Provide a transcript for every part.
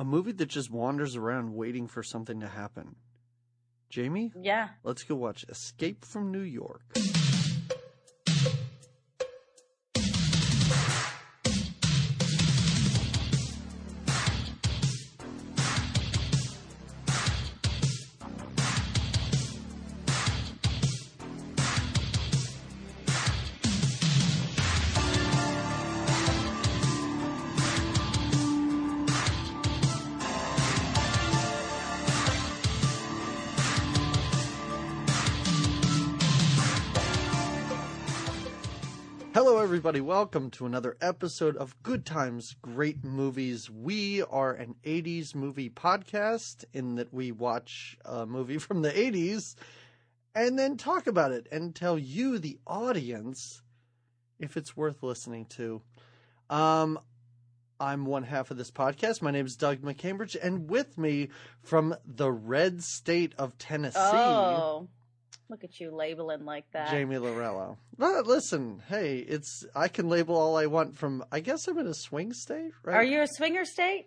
A movie that just wanders around waiting for something to happen. Jamie, Yeah. let's go watch Escape from New York. Everybody. Welcome to another episode of Good Times, Great Movies. We are an 80s movie podcast in that we watch a movie from the 80s and then talk about it and tell you, the audience, if it's worth listening to. Um, I'm one half of this podcast. My name is Doug McCambridge, and with me from the red state of Tennessee. Oh, look at you labeling like that. Jamie Lorello. Well, listen, hey, it's I can label all I want from. I guess I'm in a swing state, right? Are you a swinger state?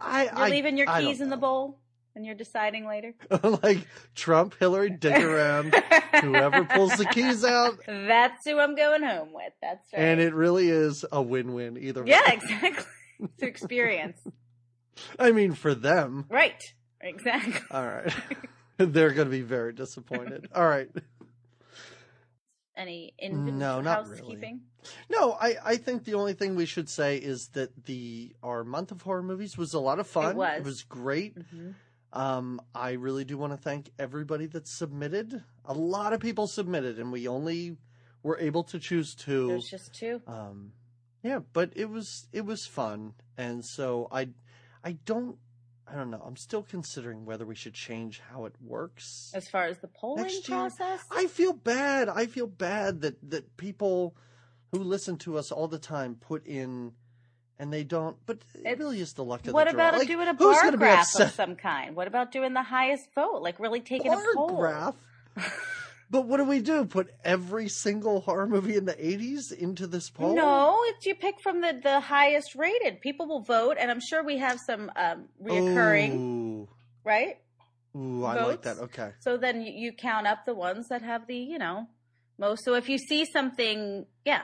I, You're I- leaving your I keys in the bowl and you're deciding later? like Trump, Hillary, dig around. Whoever pulls the keys out, That's who I'm going home with. That's right. and it really is a win-win either way. yeah, exactly. Through experience. I mean, for them, Right. Exactly. all right, they're going to be very disappointed. All right. Any in No, not housekeeping? No, I, I think the only thing we should say is that the our month of horror movies was a lot of fun. It was. great. hmm Um, I really do want to thank everybody that submitted. A lot of people submitted, and we only were able to choose two. There's just two. Um, yeah, but it was it was fun, and so I I don't I don't know. I'm still considering whether we should change how it works. As far as the polling year, process? I feel bad. I feel bad that that people who listen to us all the time put in. And they don't, but it It's- really is the luck of what the draw. What about Like, doing a bar graph of some kind? What about doing the highest vote? Like really taking a bar poll? graph. but what do we do? Put every single horror movie in the '80s into this poll? No, it's you pick from the, the highest rated. People will vote, and I'm sure we have some um, reoccurring, Ooh, right? ooh, I like that. Okay. So then you, you count up the ones that have the, you know, most. So if you see something, yeah,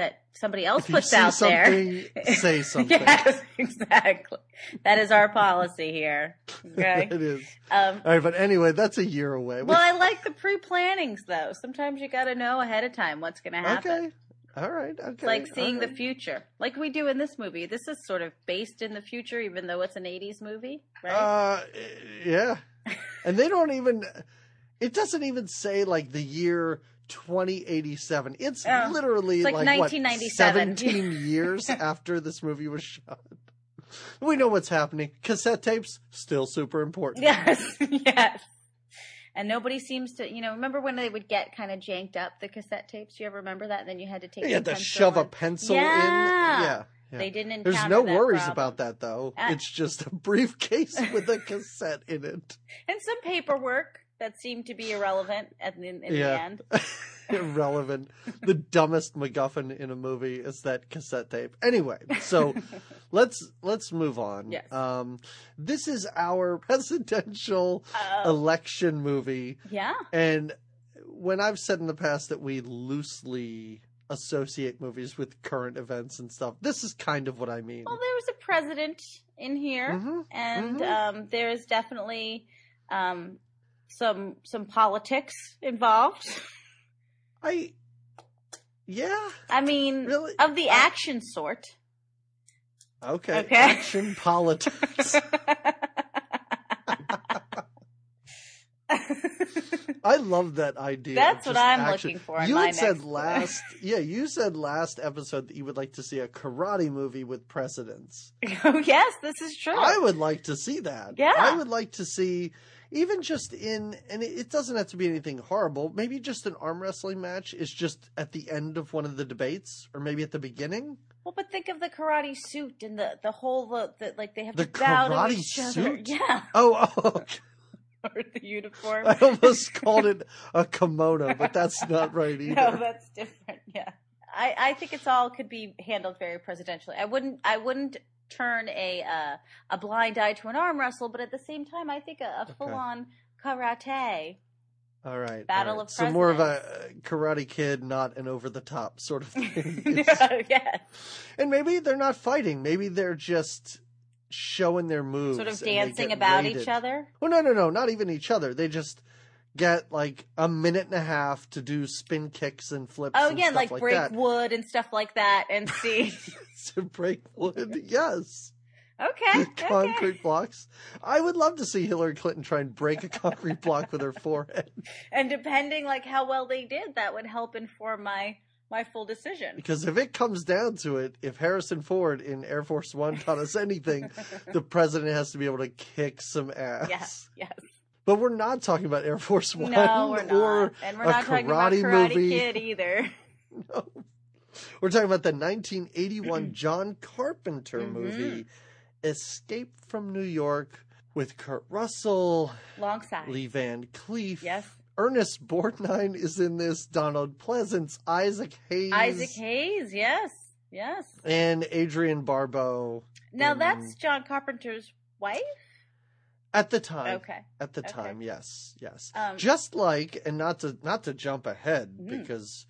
that somebody else If puts out there, say something. yes, exactly. That is our policy here. Okay. it is. Um, All right, but anyway, that's a year away. well, I like the pre-plannings though. Sometimes you got to know ahead of time what's going to happen. okay. All right. Okay. It's like seeing all the future, like we do in this movie. This is sort of based in the future, even though it's an '80s movie, right? Uh, yeah. and they don't even. It doesn't even say like the year 2087. It's Oh, literally it's like like, what, 17 years after this movie was shot. We know what's happening. Cassette tapes still super important. yes, yes. And nobody seems to, you know. Remember when they would get kind of janked up the cassette tapes? Do you ever remember that? And then you had to take. You had to shove a pencil Yeah. in. Yeah. yeah. They didn't. There's no worries problem. about that though. Uh, it's just a briefcase with a cassette in it. and some paperwork that seemed to be irrelevant at the, in the Yeah. end. Irrelevant. the dumbest MacGuffin in a movie is that cassette tape. Anyway, so let's let's move on. Yes. Um, this is our presidential Oh, election movie, yeah. and when I've said in the past that we loosely associate movies with current events and stuff, this is kind of what I mean. Well, there was a president in here, Mhm, and mhm. um, there is definitely um, some some politics involved. I, yeah, I mean, Really? of the action sort. okay. Okay. Action politics. I love that idea. That's what I'm action. looking for in You had said last, yeah, you said last episode that you would like to see a karate movie with presidents. oh yes, this is true. I would like to see that. Yeah. I would like to see, even just in, and it, doesn't have to be anything horrible. Maybe just an arm wrestling match is just at the end of one of the debates, or maybe at the beginning. well, but think of the karate suit and the the whole the, the like they have The to bow karate to each other. suit? Yeah, Oh, oh or the uniform. I almost called it a kimono, but that's not right either. No, that's different. Yeah, I I think it's all could be handled very presidentially. I wouldn't I wouldn't turn a uh, a blind eye to an arm wrestle, but at the same time, I think a, a full on karate. All right. Battle all right. of So more of a uh, Karate Kid, not an over the top sort of thing. Yes, and maybe they're not fighting. Maybe they're just showing their moves. sort of dancing about rated. each other. Well, no, no, no, not even each other. They just get like a minute and a half to do spin kicks and flips. Oh yeah, like, like break that. wood and stuff like that, and see. to break wood. Yes. okay, okay. concrete blocks. I would love to see Hillary Clinton try and break a concrete block with her forehead And depending like how well they did, that would help inform my my full decision. because if it comes down to it, if Harrison Ford in Air Force One taught us anything, the president has to be able to kick some ass. Yes, yes. But we're not talking about Air Force One No, we're not. or and we're a not talking about karate movie. Kid either. no. We're talking about the 1981 John Carpenter Mhm. movie, Escape from New York, with Kurt Russell, Long side. Lee Van Cleef. Yes. Ernest Borgnine is in this. Donald Pleasence, Isaac Hayes, Isaac Hayes, yes. Yes. and Adrienne Barbeau. Now And- that's John Carpenter's wife? At the time, Okay. at the Okay. time, yes, yes. Um, Just like, and not to not to jump ahead Mm. because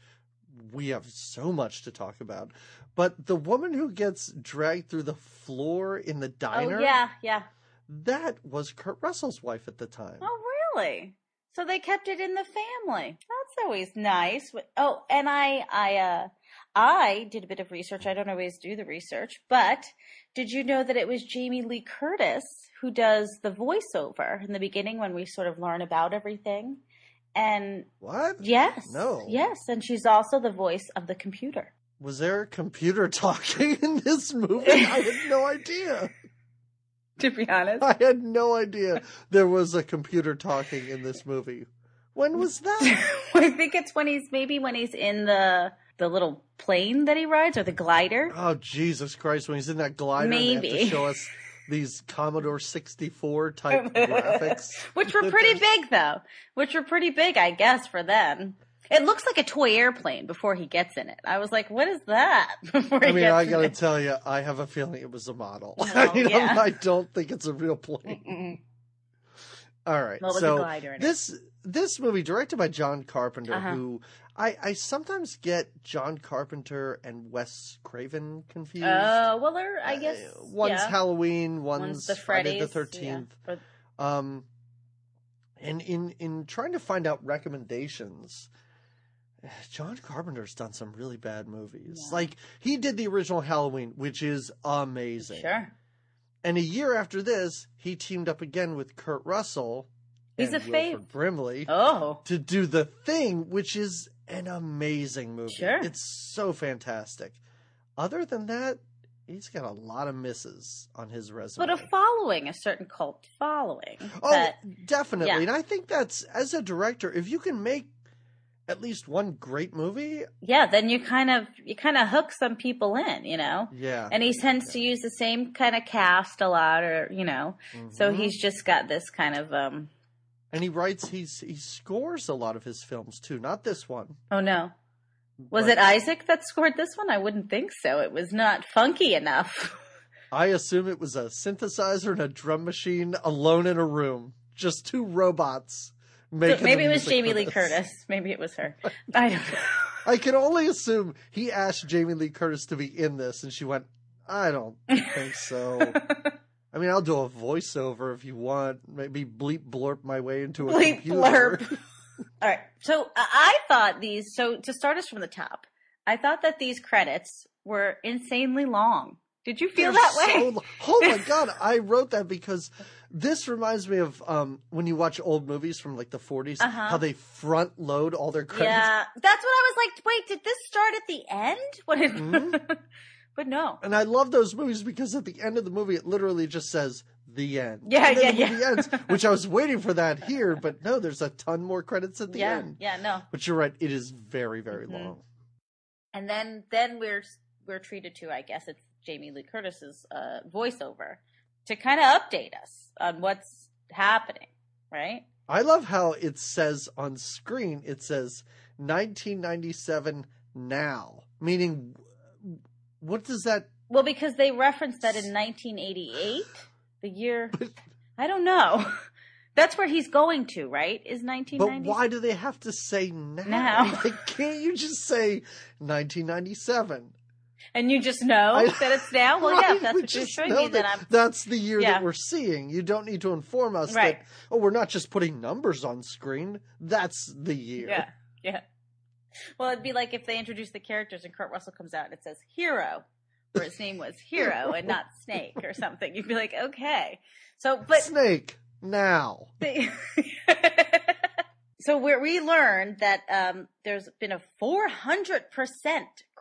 we have so much to talk about, but the woman who gets dragged through the floor in the diner, Oh yeah, yeah. that was Kurt Russell's wife at the time. Oh really? So they kept it in the family. That's always nice. Oh, and I I uh I did a bit of research. I don't always do the research, but did you know that it was Jamie Lee Curtis who does the voiceover in the beginning when we sort of learn about everything? And What? yes. No. Yes, and she's also the voice of the computer. Was there a computer talking in this movie? I had no idea. To be honest. I had no idea there was a computer talking in this movie. When was that? I think it's when he's maybe when he's in the the little plane that he rides or the glider. Oh Jesus Christ! When he's in that glider, and they have Maybe. to show us these Commodore sixty four type graphics. Which were pretty big though. Which were pretty big, I guess, for then. It looks like a toy airplane before he gets in it. I was like, what is that? Before I mean, I gotta tell you, I have a feeling it was a model. I, mean, yeah. I don't think it's a real plane. Mm-mm. All right, Well, it was a so it. this this movie directed by John Carpenter, Uh-huh. who I I sometimes get John Carpenter and Wes Craven confused. Oh, well, there, I guess. Uh, one's yeah. Halloween, one's, One's the Friday the Thirteenth. Yeah. Um, and in in trying to find out recommendations, John Carpenter's done some really bad movies. Yeah. Like he did the original Halloween, which is amazing. Sure. And a year after this, he teamed up again with Kurt Russell He's and a Wilford fav- Brimley Oh. to do the thing, which is an amazing movie. Sure. It's so fantastic. Other than that, he's got a lot of misses on his resume. But a following, a certain cult following. Oh, definitely. yeah. And I think that's as a director, if you can make at least one great movie, yeah, then you kind of you kind of hook some people in, you know. yeah. And he tends to use the same kind of cast a lot, or you know. So Mhm. he's just got this kind of um. and he writes he's he scores a lot of his films too. Not this one. Oh no, was but it Isaac that scored this one? I wouldn't think so. It was not funky enough. I assume it was a synthesizer and a drum machine alone in a room, just two robots. Maybe it was Jamie Lee. Curtis. Maybe it was her. I don't know. I can only assume he asked Jamie Lee Curtis to be in this, and she went, "I don't think so." I mean, I'll do a voiceover if you want. Maybe bleep blurp my way into a Bleep computer. blurp. All right. So uh, I thought these. So to start us from the top, I thought that these credits were insanely long. Did you feel They're that way? so oh my god! I wrote that because this reminds me of um, when you watch old movies from like the 40s, Uh-huh. how they front load all their credits. yeah, that's what I was like. Wait, did this start at the end? What did? Mhm. but no. And I love those movies because at the end of the movie, it literally just says the end. Yeah, yeah, yeah. ends, which I was waiting for that here, but no, there's a ton more credits at the yeah, end. yeah, no. But you're right, it is very, very Mhm. long. And then then we're we're treated to, I guess it's Jamie Lee Curtis's uh, voiceover to kind of update us on what's happening, right? I love how it says on screen, it says 1997 now, meaning what does that Well, because they referenced that in 1988, the year. I don't know. That's where he's going to, right? Is 1990? But why do they have to say now? Now. Like, can't you just say 1997? And you just know I- that it's now? Well, yeah, Right, if that's we what you're showing me, then I'm. That's the year Yeah. that we're seeing. You don't need to inform us Right. that, oh, we're not just putting numbers on screen. That's the year. Yeah, yeah. Well, it'd be like if they introduced the characters and Kurt Russell comes out and it says Hero, where his name was Hero and not Snake or something. You'd be like, okay. So, but Snake, now. they, so where we learned that um, there's been a 400%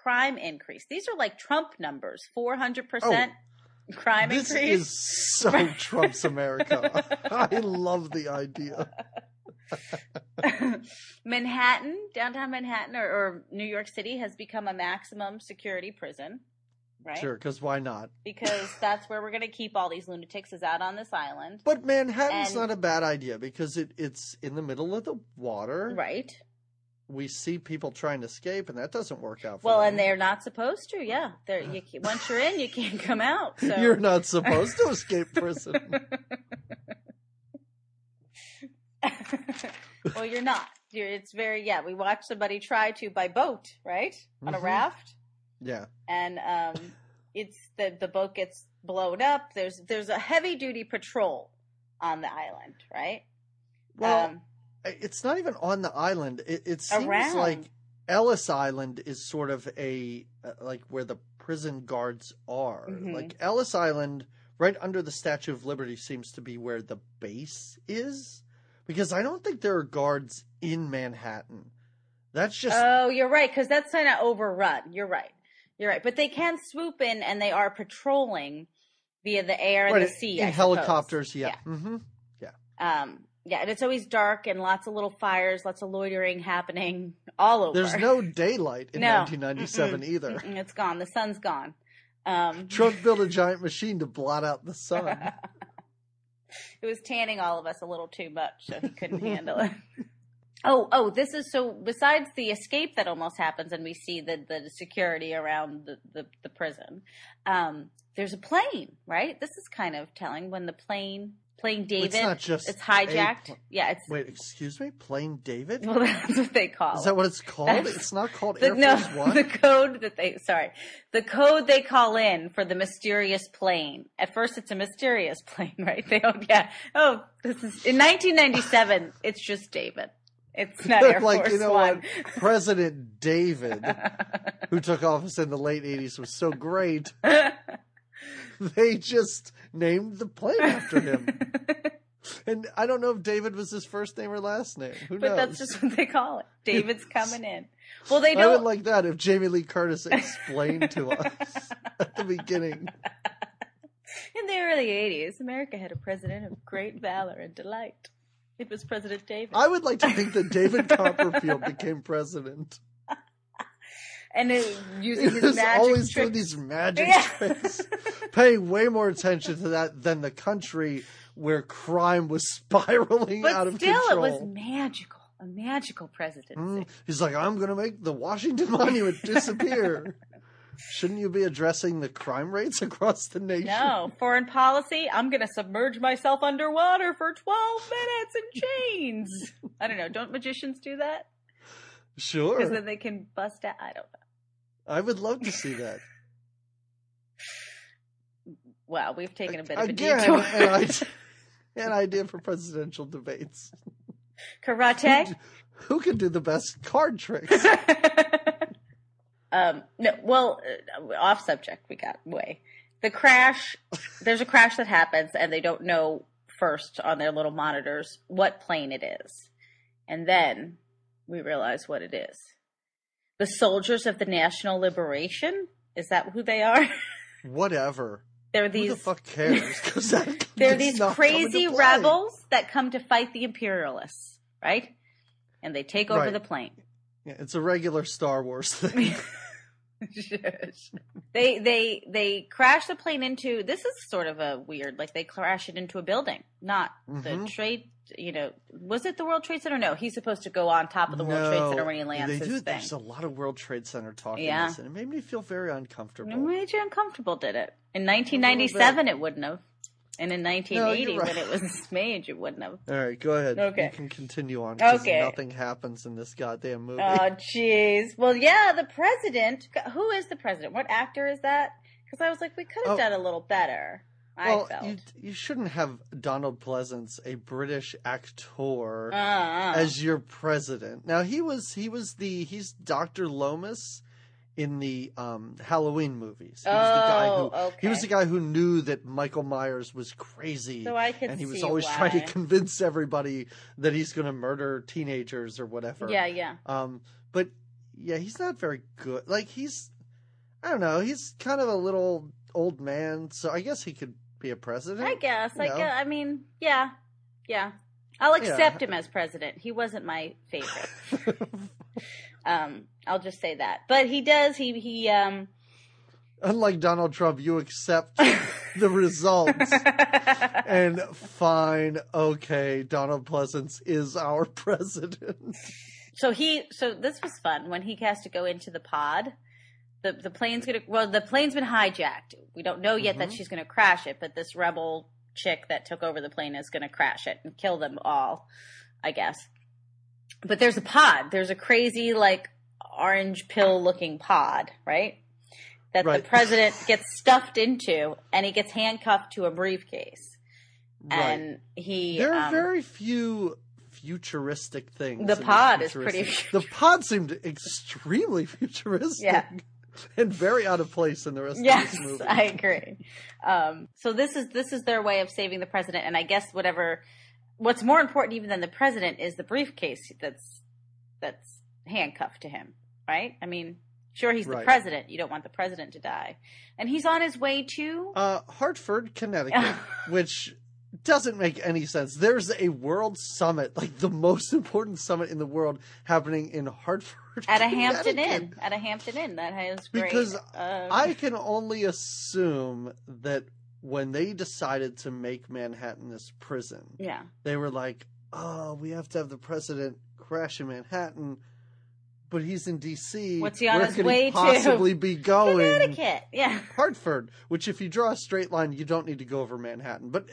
crime increase. These are like Trump numbers, 400% crime Oh, This increase. is so Trump's America. I love the idea. Manhattan, downtown Manhattan or, or New York City has become a maximum security prison, right? Sure, because why not? Because that's where we're going to keep all these lunatics is out on this island. But Manhattan's And- not a bad idea because it, it's in the middle of the water. Right. We see people trying to escape, and that doesn't work out. For Well, them. and they're not supposed to. Yeah, they're you, once you're in, you can't come out. So You're not supposed to escape prison. well, you're not. You're, it's very yeah. We watched somebody try to by boat, right, on a Mhm. raft, yeah. and um, it's the the boat gets blown up. There's there's a heavy duty patrol on the island, right? Well, um, it's not even on the island. It, it seems Around. like Ellis Island is sort of a uh, like where the prison guards are. Mhm. Like Ellis Island, right under the Statue of Liberty, seems to be where the base is. Because I don't think there are guards in Manhattan. That's just oh, you're right because that's kind of overrun. You're right. You're right, but they can swoop in and they are patrolling via the air and the sea. in I suppose. helicopters. Yeah. hmm Um, yeah, and it's always dark and lots of little fires, lots of loitering happening all over. There's no daylight in No. 1997 either. Mm-mm, it's gone. The sun's gone. Um, Trump built a giant machine to blot out the sun. it was tanning all of us a little too much, so he couldn't handle it. Oh, oh, this is so. Besides the escape that almost happens, and we see the the security around the the, the prison. Um, there's a plane, right? This is kind of telling when the plane plane David. It's not just it's hijacked. pl- yeah, it's Wait, excuse me? Playing David? well, that's what they call Is it. that what it's called? That's- It's not called the, Air no, Force One? the code that they sorry, the code they call in for the mysterious plane. At first, it's a mysterious plane, right? They oh yeah, oh this is in 1997. it's just David. It's not Air like, Force you know One. what? President David, who took office in the late 80s, was so great, they just named the plane after him. And I don't know if David was his first name or last name. Who but knows? But that's just what they call it. David's coming in. Well, they I would don't. like that if Jamie Lee Curtis explained to us at the beginning. in the early 80s, America had a president of great valor and delight. It was President David. I would like to think that David Copperfield became president. And it, using his magic always doing tricks. these magic Yeah. tricks. Paying way more attention to that than the country where crime was spiraling but out of still, control. Still, it was magical. A magical presidency. Mm, He's like, I'm going to make the Washington Monument disappear. Shouldn't you be addressing the crime rates across the nation? No, foreign policy. I'm going to submerge myself underwater for 12 minutes in chains. I don't know. Don't magicians do that? Sure. Because then they can bust out. I don't know. I would love to see that. Wow, we've taken a bit of a detour. an idea, an idea for presidential debates. Karate. Who can do the best card tricks? um, no, well, uh, off subject. We got way. The crash. There's a crash that happens, and they don't know first on their little monitors what plane it is, and then we realize what it is. The soldiers of the National Liberation. Is that who they are? Whatever. They're Who these. the fuck cares? 'Cause that They're these not come into crazy rebels that come to fight the imperialists, right? And they take over Right. the plane. Yeah, it's a regular Star Wars thing. They they they crash the plane into this is sort of a weird like they crash it into a building, not the Mhm. trade. You know, was it the World Trade Center? No, he's supposed to go on top of the World Trade Center when he lands they do. thing. There's a lot of World Trade Center talk Yeah. this, and it made me feel very uncomfortable. It made you uncomfortable, did it? In 1997, it wouldn't have. And in 1980, right. when it was made, it wouldn't have. All right, go ahead. Okay. you can continue on. Okay. nothing happens in this goddamn movie. Oh, jeez. Well, yeah, the president. Who is the president? What actor is that? Because I was like, we could have Oh. done a little better. I well, felt. you you shouldn't have Donald Pleasence, a British actor, Uh, as your president. Now he was he was the he's Doctor Loomis in the um, Halloween movies. He was the guy who Oh, he was the guy who knew that Michael Myers was crazy. so and he was always why. trying to convince everybody that he's going to murder teenagers or whatever. Yeah, yeah. Um, but yeah, he's not very good. Like he's, I don't know, he's kind of a little old man, so I guess he could be a president. I guess. I guess. I mean, yeah, yeah. I'll Yeah. accept him as president. He wasn't my favorite. um, I'll just say that. But he does. He he. Um. Unlike Donald Trump, you accept the results. And fine, okay, Donald Pleasence is our president. So he, so this was fun when he has to go into the pod. The the plane's gonna, well, the plane's been hijacked. We don't know yet that Mhm. she's gonna crash it, but this rebel chick that took over the plane is gonna crash it and kill them all, I guess. But there's a pod. There's a crazy like orange pill looking pod, right? That Right. the president gets stuffed into, and he gets handcuffed to a briefcase, Right. and he. There are um, very few futuristic things. The pod is pretty The pod seemed extremely futuristic. Yeah. And very out of place in the rest of Yes, this movie. I agree. Um, so this is this is their way of saving the president, and I guess whatever. What's more important even than the president is the briefcase that's that's handcuffed to him, right? I mean, sure he's the president. You don't want the president to die, and he's on his way to. Uh, Hartford, Connecticut, which doesn't make any sense. There's a world summit, like the most important summit in the world, happening in Hartford at a Hampton Inn, at a Hampton Inn, that is great. Because Um, I can only assume that when they decided to make Manhattan this prison, yeah, they were like, "Oh, we have to have the president crash in Manhattan." But he's in D.C. What's he on Where his could way he to? possibly be going? Connecticut, yeah. Hartford, which if you draw a straight line, you don't need to go over Manhattan. But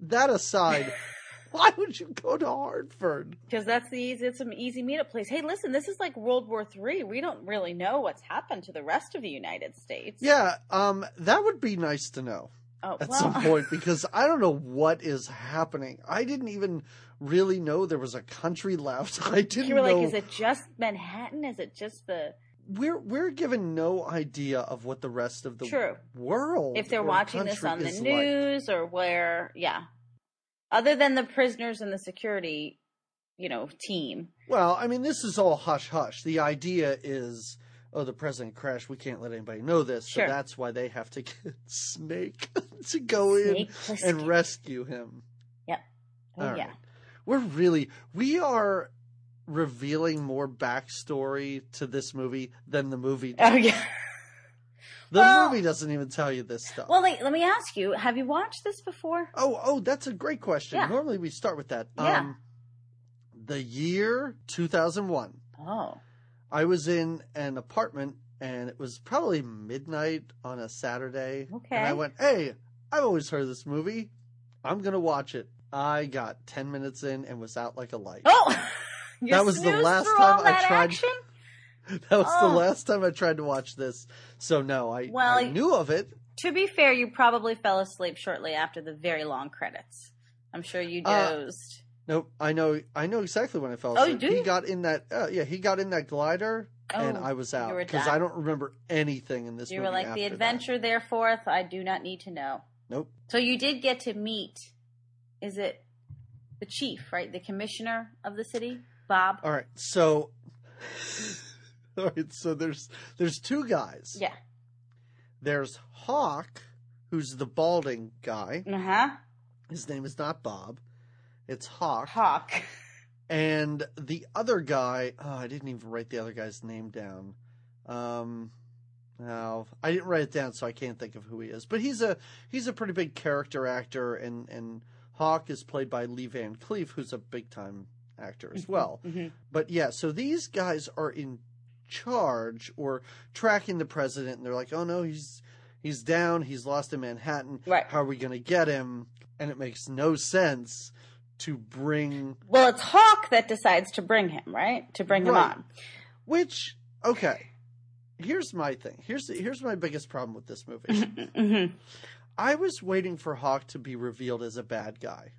that aside, why would you go to Hartford? Because that's the easy, it's an easy meetup place. Hey, listen, this is like World War Three. We don't really know what's happened to the rest of the United States. Yeah, um, that would be nice to know Oh, at well, some point because I don't know what is happening. I didn't even really know there was a country left. I didn't you were know like, is it just Manhattan? Is it just the we're we're given no idea of what the rest of the True. world if they're watching this on the is like. news or where? Yeah. Other than the prisoners and the security, you know, team. Well, I mean, this is all hush hush. The idea is, oh, the president crashed. We can't let anybody know this, Sure. so that's why they have to get Snake to go in Snake Plissken. and rescue him. Yep. Oh All yeah. right. We're really we are revealing more backstory to this movie than the movie. Does. Oh yeah. the well- movie doesn't even tell you this stuff. Well, like, let me ask you: Have you watched this before? oh, oh, that's a great question. Yeah. Normally we start with that. Yeah. Um, the year two thousand one. Oh. I was in an apartment and it was probably midnight on a Saturday. Okay. And I went, hey, I've always heard of this movie. I'm going to watch it. I got 10 minutes in and was out like a light. Oh. That was the last time I tried- Action? That was Oh. the last time I tried to watch this. So, no, I, Well, I knew of it. To be fair, you probably fell asleep shortly after the very long credits. I'm sure you Uh, dozed. Nope, I know, I know exactly when I fell Oh, asleep. do he got in that, uh, yeah, he got in that glider and Oh, I was out because. I don't remember anything in this you were like, the after that. adventure thereforth, I do not need to know. Nope. So you did get to meet, is it the chief, right? The commissioner of the city, Bob? All right, so all right, so there's there's two guys. Yeah. There's Hawk, who's the balding guy. Uh huh. His name is not Bob. It's Hawk. Hawk. And the other guy, oh, I didn't even write the other guy's name down. Um No, I didn't write it down, so I can't think of who he is. But he's a he's a pretty big character actor, and and Hawk is played by Lee Van Cleef, who's a big time actor as well. Mhm. But yeah, so these guys are in charge or tracking the president, and they're like, "Oh no, he's he's down. He's lost in Manhattan. Right. How are we going to get him?" And it makes no sense to bring Well, it's Hawk that decides to bring him, right? To bring Right. him on. which okay. Here's my thing. Here's here's my biggest problem with this movie. on. hmm I was waiting for Hawk to be revealed as a bad guy.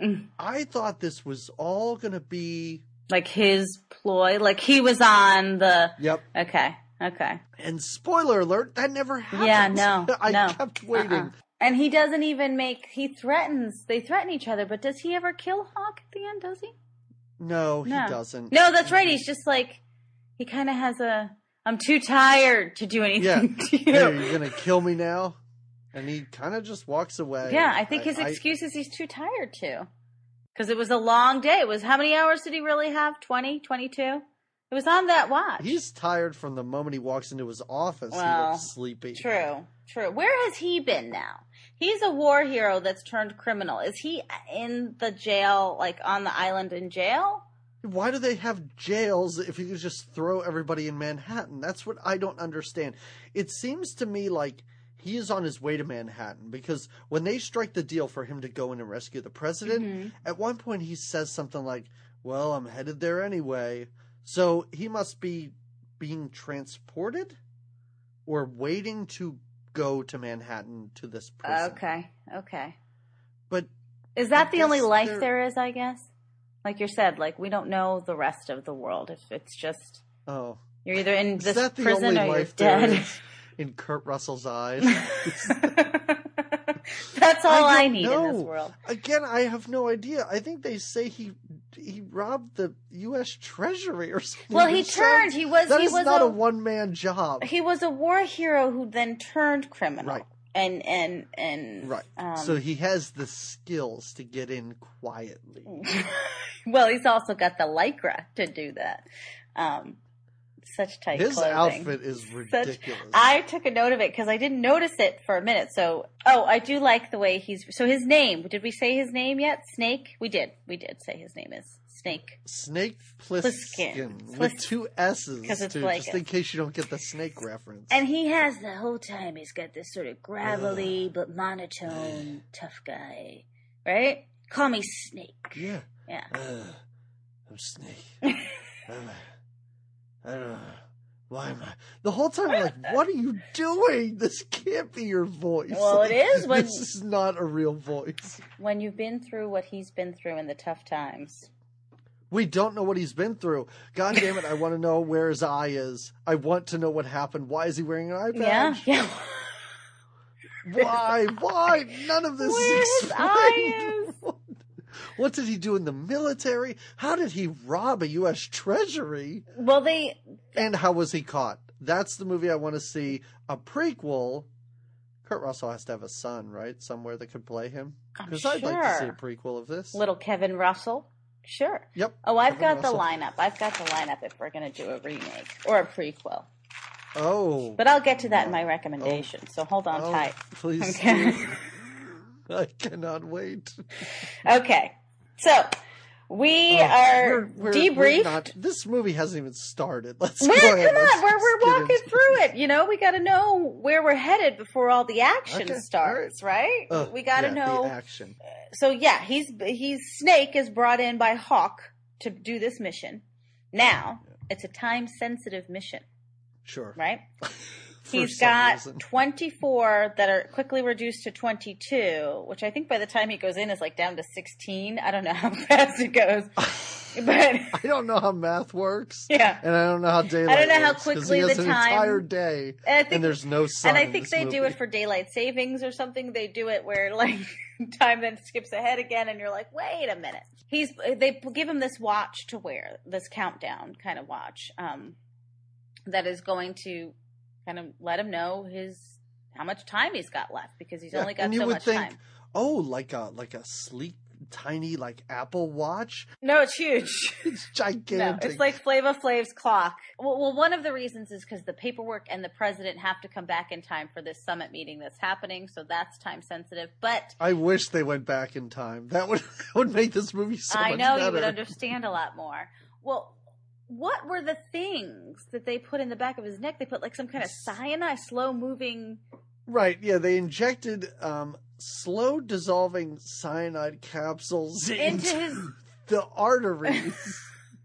Mm. I thought this was all going to be Like his ploy, like he was on the. yep. Okay, okay. And spoiler alert, that never happened. Yeah, no, I no. kept waiting. Uh-uh. And he doesn't even make. He threatens. They threaten each other, but does he ever kill Hawk at the end? Does he? No, he doesn't. No, that's right. He's just like he kind of has a. I'm too tired to do anything to you. Hey, you're to kill me now? And he kind of just walks away. Yeah, I think his excuse is he's too tired to. Because it was a long day. It was how many hours did he really have? 20, 22? It was on that watch. He's tired from the moment he walks into his office. he looks sleepy. True, true. Where has he been now? He's a war hero that's turned criminal. Is he in the jail, like on the island in jail? Why do they have jails if you could just throw everybody in Manhattan? That's what I don't understand. It seems to me like he is on his way to Manhattan because when they strike the deal for him to go in and rescue the president, Mhm. at one point he says something like, Well, I'm headed there anyway. So he must be being transported or waiting to go to Manhattan to this prison. Okay, okay. But Is that I the only life they're- there is, I guess? Like you said, like we don't know the rest of the world. If it's just oh, you're either in is this prison or you're dead. in Kurt Russell's eyes? That's all I, don't need in this world. Again, I have no idea. I think they say he he robbed the U.S. Treasury or something. Well, he turned. He was. That he is was not a, a one man job. he was a war hero who then turned criminal. Right. And and and Right. Um, so he has the skills to get in quietly. well, he's also got the lycra to do that. Um, such tight His clothing. outfit is Such- ridiculous. I took a note of it because I didn't notice it for a minute. So, oh, I do like the way he's. So his name. Did we say his name yet? Snake. We did. We did say his name is Snake. Snake Plissken. Pliskin Plis- with two S's it's too, like just a- in case you don't get the snake reference. And he has the whole time. He's got this sort of gravelly but monotone tough guy, right? Call me Snake. yeah. Yeah. I'm Snake. I'm, I don't know. Why am I? The whole time I'm like, what are you doing? This can't be your voice. Well, it is when- This is not a real voice. when you've been through what he's been through in the tough times. We don't know what he's been through. God damn it, I want to know where his eye is. I want to know what happened. Why is he wearing an eye Yeah. patch? Yeah. Why? Why? None of this Where is his explained. What did he do in the military? How did he rob a U.S. Treasury? Well, they. And how was he caught? That's the movie I want to see. A prequel. Kurt Russell has to have a son, right? Somewhere that could play him. I'm Because I'd like to see a prequel of this. Little Kevin Russell. Sure. Yep. Oh, I've Kevin got the lineup. I've got the lineup if we're going to do a remake or a prequel. Oh. But I'll get to that in my oh. recommendation. So hold on oh, tight. Please Okay. I cannot wait. Okay. So we Oh, are we're- we're- debriefed. we're not- this movie hasn't even started. Let's We're, go ahead. come on, we're, we're walking through it. You know, we got to know where we're headed before all the action Okay, starts, right? Ugh, we got to yeah, know. the action. so yeah, he's he's Snake is brought in by Hawk to do this mission. Now it's a time sensitive mission, Sure. right? He's got reason. 24 that are quickly reduced to 22, which I think by the time he goes in is like down to 16. I don't know how fast it goes, but I don't know how math works. yeah. And I don't know how daylight I don't know how works, quickly the an time- entire day And think and there's no sun. and I in think they do it for daylight savings or something. They do it where like time then skips ahead again, and you're like, wait a minute. He's they give him this watch to wear, this countdown kind of watch, um, that is going to kind of let him know his how much time he's got left because he's Yeah, only got and you so would much think, time. Oh, like a like a sleek tiny like Apple Watch. No, it's huge. It's No, gigantic. it's like Flava Flav's clock. Well, well, one of the reasons is because the paperwork and the president have to come back in time for this summit meeting that's happening, so that's time sensitive. But I wish they went back in time. That would that would make this movie so I much know better. you would understand a lot more. Well, what were the things that they put in the back of his neck? They put like some kind of cyanide, slow moving. Right, yeah, they injected um, slow dissolving cyanide capsules Into into, his- the arteries.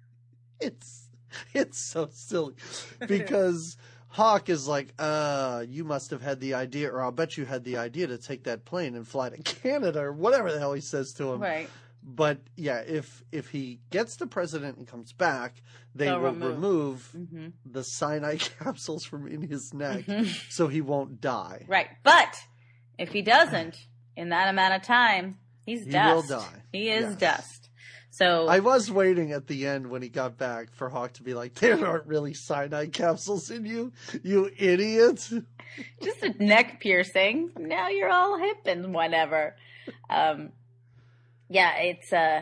it's it's so silly because Hawk is like, uh, you must have had the idea, or I'll bet you had the idea to take that plane and fly to Canada, or whatever the hell he says to him. Right. But yeah, if if he gets the president and comes back, they They'll will remove. remove hmm the cyanide capsules from in his neck, Mhm. so he won't die. Right. But if he doesn't in that amount of time, he's He dust. will die. He is Yes. dust. So I was waiting at the end when he got back for Hawk to be like, "There aren't really cyanide capsules in you, you idiot." just a neck piercing. Now you're all hip and whatever. Um, yeah, it's uh,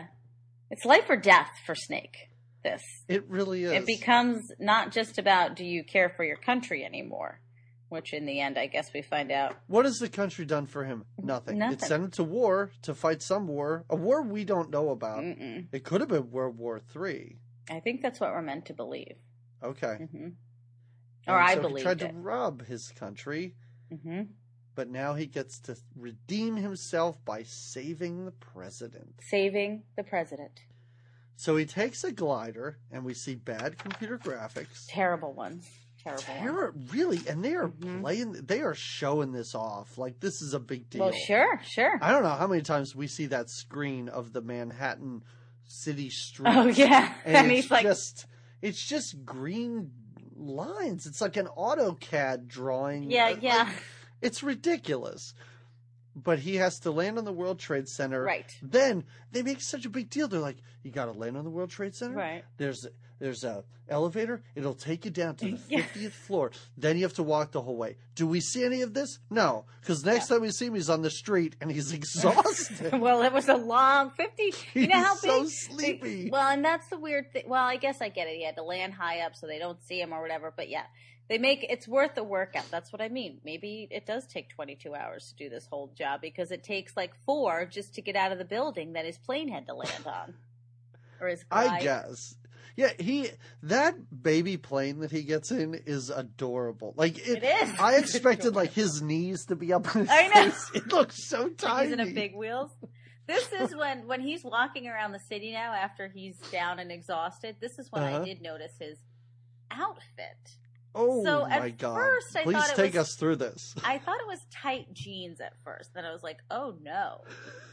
it's life or death for Snake. This It really is. it becomes not just about do you care for your country anymore, which in the end, I guess we find out. what has the country done for him? Nothing. Nothing. It sent him to war to fight some war, a war we don't know about. Mm-mm. It could have been World War Three. I think that's what we're meant to believe, Okay. hmm And or I believe he tried it. to rob his country, hmm but now he gets to redeem himself by saving the president. Saving the president. So he takes a glider, and we see bad computer graphics. Terrible ones. Terrible one. Really, and they are Mhm. playing. They are showing this off like this is a big deal. Well, sure, sure. I don't know how many times we see that screen of the Manhattan city streets. Oh yeah, and, and, it's he's like, just it's just green lines. It's like an AutoCAD drawing. yeah, like, yeah, it's ridiculous. But he has to land on the World Trade Center. right, Then they make such a big deal. They're like, "You got to land on the World Trade Center. right. There's there's a elevator. It'll take you down to the Yeah. fiftieth floor. Then you have to walk the whole way. Do we see any of this? No, because next time we see him, he's on the street and he's exhausted. well, it was a long fifty. You know how He's so big? sleepy. Well, and that's the weird thing. Well, I guess I get it. He had to land high up so they don't see him or whatever. But yeah, they make it's worth the workout. That's what I mean. Maybe it does take 22 hours to do this whole job because it takes like four just to get out of the building that his plane had to land on. Or his I guess. Yeah, he that baby plane that he gets in is adorable. Like it, It is. I expected like his knees to be up on his I know. face. It looks so tiny. he's in a big wheels. This is when when he's walking around the city now after he's down and exhausted. This is when Uh-huh. I did notice his outfit. Oh So at my god! first I Please take was- us through this. I thought it was tight jeans at first. Then I was like, oh no,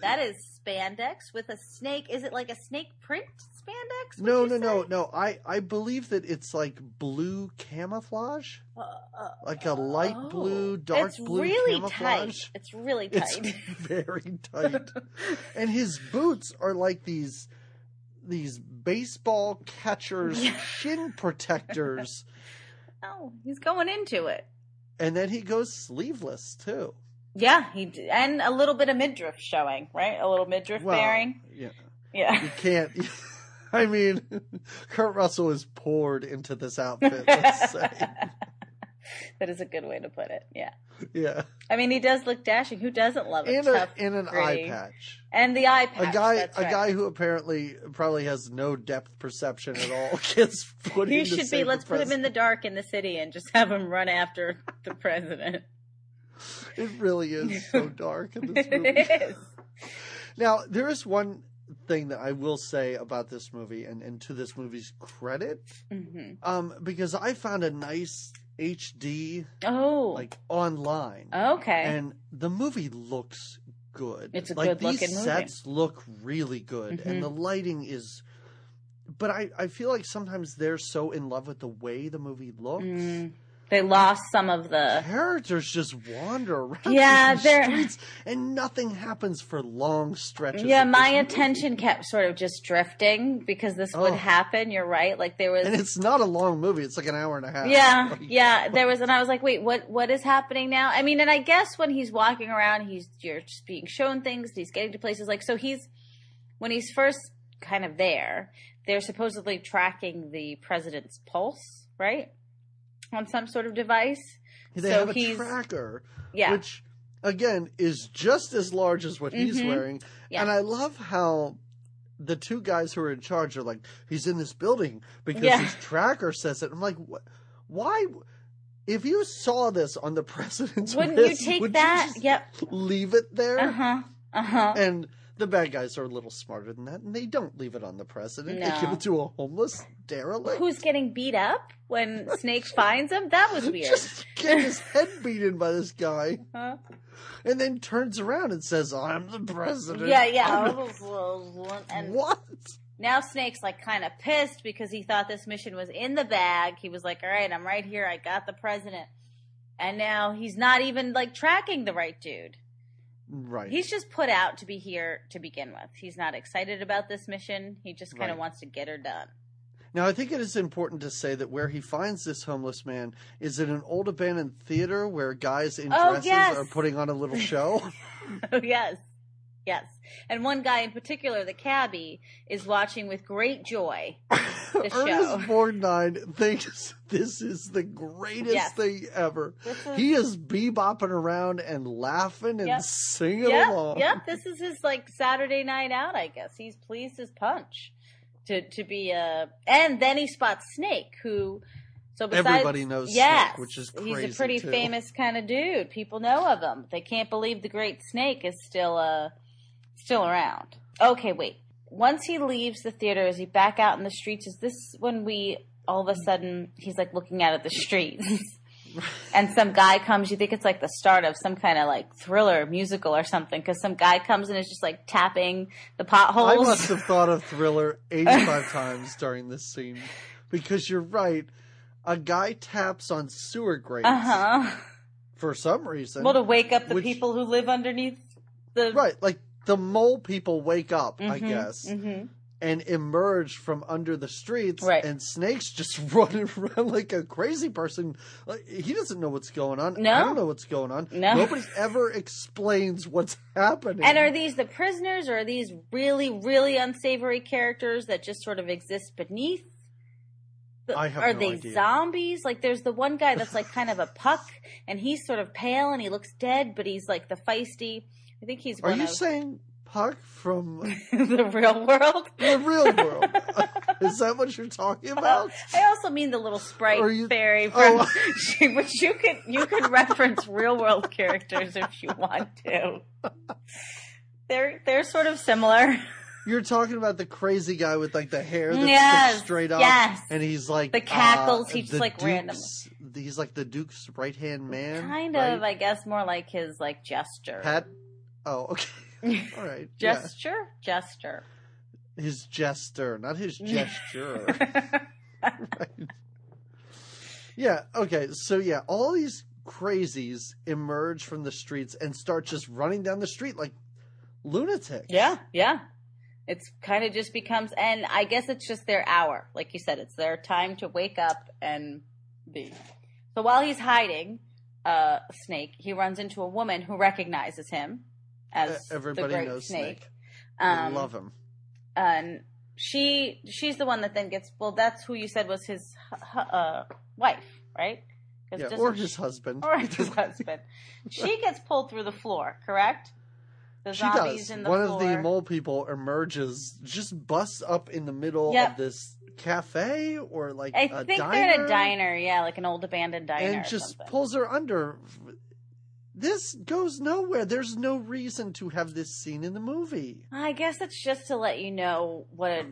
that is spandex with a snake. Is it like a snake print spandex? would No, you no, no, no. I I believe that it's like blue camouflage, Uh, uh, like a light oh. blue, dark it's blue really camouflage. tight. It's really It's tight. very tight. and his boots are like these these baseball catchers Yeah. shin protectors oh, he's going into it. and then he goes sleeveless too Yeah, he d- and a little bit of midriff showing, right? A little midriff well bearing. yeah Yeah. you can't i mean kurt russell is poured into this outfit let's say that is a good way to put it. Yeah. Yeah I mean, he does look dashing. Who doesn't love a in, a, tough in an eye patch and the eye patch? a guy that's a right. guy who apparently probably has no depth perception at all gets put He in to should be. save Let's put him in the dark in the city and just have him run after the president. it really is so dark in this movie it is. Now, there is one thing that I will say about this movie, and, and to this movie's credit, hmm um, because I found a nice HD Oh, like online, okay. and the movie looks good. It's a like good-looking these movie. sets look really good, Mhm. and the lighting is. But I, I feel like sometimes they're so in love with the way the movie looks. Mm, they lost some of the. Characters just wander around Yeah, they're- streets, and nothing happens for long stretches. Yeah, my this movie. attention kept sort of just drifting because this would Oh. happen. You're right. Like there was. And it's not a long movie. It's like an hour and a half. Yeah, Like, yeah. There was, and I was like, "Wait, what? What is happening now?" I mean, and I guess when he's walking around, he's you're just being shown things. He's getting to places like so. He's when he's first kind of there, they're supposedly tracking the president's pulse, right? On some sort of device. They So have a he's- tracker, Yeah. which again is just as large as what he's Mhm. wearing. Yeah. And I love how the two guys who are in charge are like, he's in this building because Yeah. his tracker says it. I'm like, what? Why? If you saw this on the president's Wouldn't you take would that? just Yep. leave it there? Uh huh. Uh huh. And the bad guys are a little smarter than that, and they don't leave it on the president. They give it to a homeless derelict. Who's getting beat up when Snake finds him? That was weird. Just getting his head beaten by this guy, Huh? and then turns around and says, "I'm the president." Yeah, yeah. And what? now Snake's like kind of pissed because he thought this mission was in the bag. He was like, "All right, I'm right here. I got the president." And now he's not even like tracking the right dude. Right. He's just put out to be here to begin with. He's not excited about this mission. He just kind of Right. wants to get her done. Now, I think it is important to say that where he finds this homeless man is in an old abandoned theater where guys in Oh, dresses yes. are putting on a little show. Oh yes, yes. And one guy in particular, the cabbie, is watching with great joy. The show. Ernest Borgnine thinks this is the greatest Yes. thing ever. Is- He is bebopping around and laughing and Yep. singing Yep, along. yep. This is his like Saturday night out. I guess he's pleased as punch to to be a. And then he spots Snake, who. So besides, Everybody knows yes, Snake, which is he's a pretty too. famous kind of dude. People know of him. They can't believe the Great Snake is still uh still around. Okay, wait. Once he leaves the theater, is he back out in the streets? Is this when we all of a sudden he's like looking out at the streets? and some guy comes. You think it's like the start of some kind of like thriller musical or something because some guy comes and is just like tapping the potholes. I must have thought of Thriller 85 times during this scene because you're right. A guy taps on sewer grates Uh huh. for some reason. Well, to wake up the Which- people who live underneath the right, like the mole people wake up, I Mhm, guess, mhm. and emerge from under the streets, Right. and Snake's just running around like a crazy person. He doesn't know what's going on. No. I don't know what's going on. No. Nobody ever explains what's happening. And are these the prisoners, or are these really, really unsavory characters that just sort of exist beneath? I have are no they idea. zombies? Like, there's the one guy that's like kind of a puck, and he's sort of pale and he looks dead, but he's like the feisty. I think he's Are you of saying Puck from the real world. the real world? Is that what you're talking about? I also mean the little sprite you- fairy Oh. which you could you could reference real world characters if you want to. They're they're sort of similar. You're talking about the crazy guy with like the hair that Yes, sticks straight up, yes. and he's like The cackles, uh, he's the like random. Duke's- He's like the Duke's right hand man. kind right? of, I guess, more like his like gesture. Pat. Oh, okay. All right. yeah. gesture, gesture. His jester, not his gesture. right. Yeah. Okay. So yeah, all these crazies emerge from the streets and start just running down the street like lunatics. yeah, yeah. It's kind of just becomes, and I guess it's just their hour, like you said. It's their time to wake up and be. So while he's hiding, uh, Snake, he runs into a woman who recognizes him as Everybody the Great knows Snake. Snake. I Um, love him. and she she's the one that then gets well that's who you said was his uh, wife right Yeah, or she- his husband. or his husband she gets pulled through the floor correct the She does. in the One floor of the mole people emerges, just busts up in the middle Yep. of this cafe or like i a think diner, they're in a diner yeah like an old abandoned diner and just something. pulls her under. This goes nowhere. There's no reason to have this scene in the movie. i guess it's just to let you know what a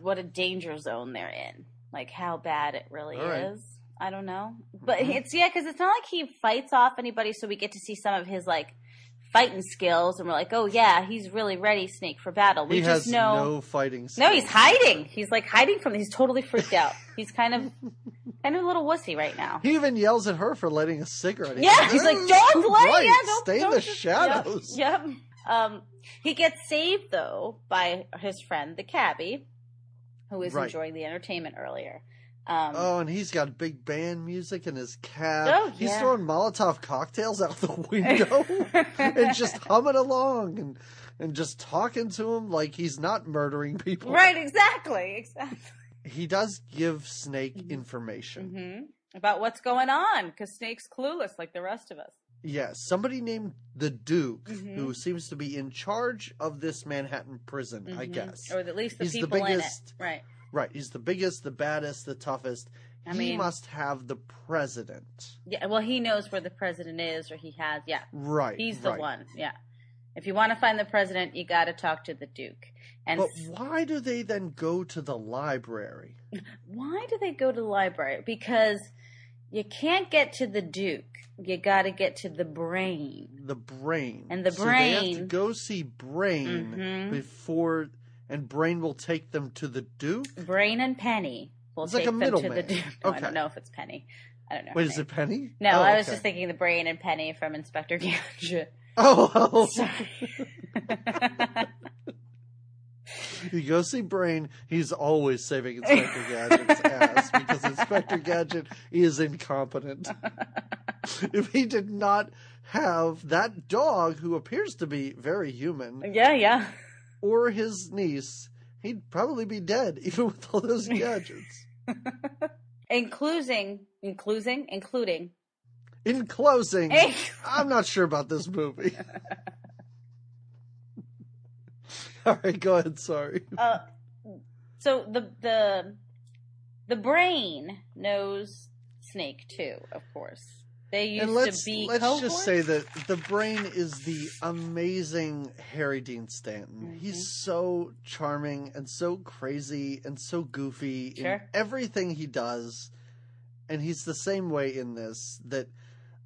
what a danger zone they're in like how bad it really All right. is i don't know but Mhm. it's yeah because it's not like he fights off anybody so we get to see some of his like fighting skills and we're like oh yeah he's really ready snake for battle we he just has know no fighting. Skills. No he's hiding he's like hiding from he's totally freaked out he's kind of kind of a little wussy right now He even yells at her for lighting a cigarette. yeah he's like don't light bright. yeah don't stay in don't the just-" shadows. Yep, yep. Um, he gets saved though by his friend the cabbie, who was Right. enjoying the entertainment earlier. Um, Oh, and he's got big band music in his cab. Oh, yeah. He's throwing Molotov cocktails out the window and just humming along. And and just talking to him like he's not murdering people. Right, exactly, exactly. He does give Snake Mhm. information. hmm About what's going on, because Snake's clueless like the rest of us. Yes, somebody named the Duke, Mhm. who seems to be in charge of this Manhattan prison, I Mhm. guess. Or at least the He's the people in it. Right. Right, he's the biggest, the baddest, the toughest. I he mean- must have the president. Yeah, well, he knows where the president is, or he has. Yeah, Right. he's the right. one. Yeah. If you want to find the president, you got to talk to the Duke. And But why do they then go to the library? why do they go to the library? Because you can't get to the Duke. You got to get to the brain. The brain. And the So they have to go see Brain Mhm. before, and Brain will take them to the Duke. Brain and Penny will It's like take a them to the. Duke. No, I don't know if it's Penny. I don't know. Wait, is it Penny? No, Oh, I was okay. just thinking the Brain and Penny from Inspector Gadget. Oh, oh. Sorry. you go see Brain. He's always saving Inspector Gadget's ass because Inspector Gadget is incompetent. if he did not have that dog, who appears to be very human, yeah, yeah. Or his niece, he'd probably be dead, even with all those gadgets. Including, including, including. In closing, I'm not sure about this movie. all right, go ahead. Sorry. Uh, so the the the brain knows Snake too, of course. They used and let's to be let's cohorts. just say that the brain is the amazing Harry Dean Stanton. Mhm. He's so charming and so crazy and so goofy in everything he does, and he's the same way in this. That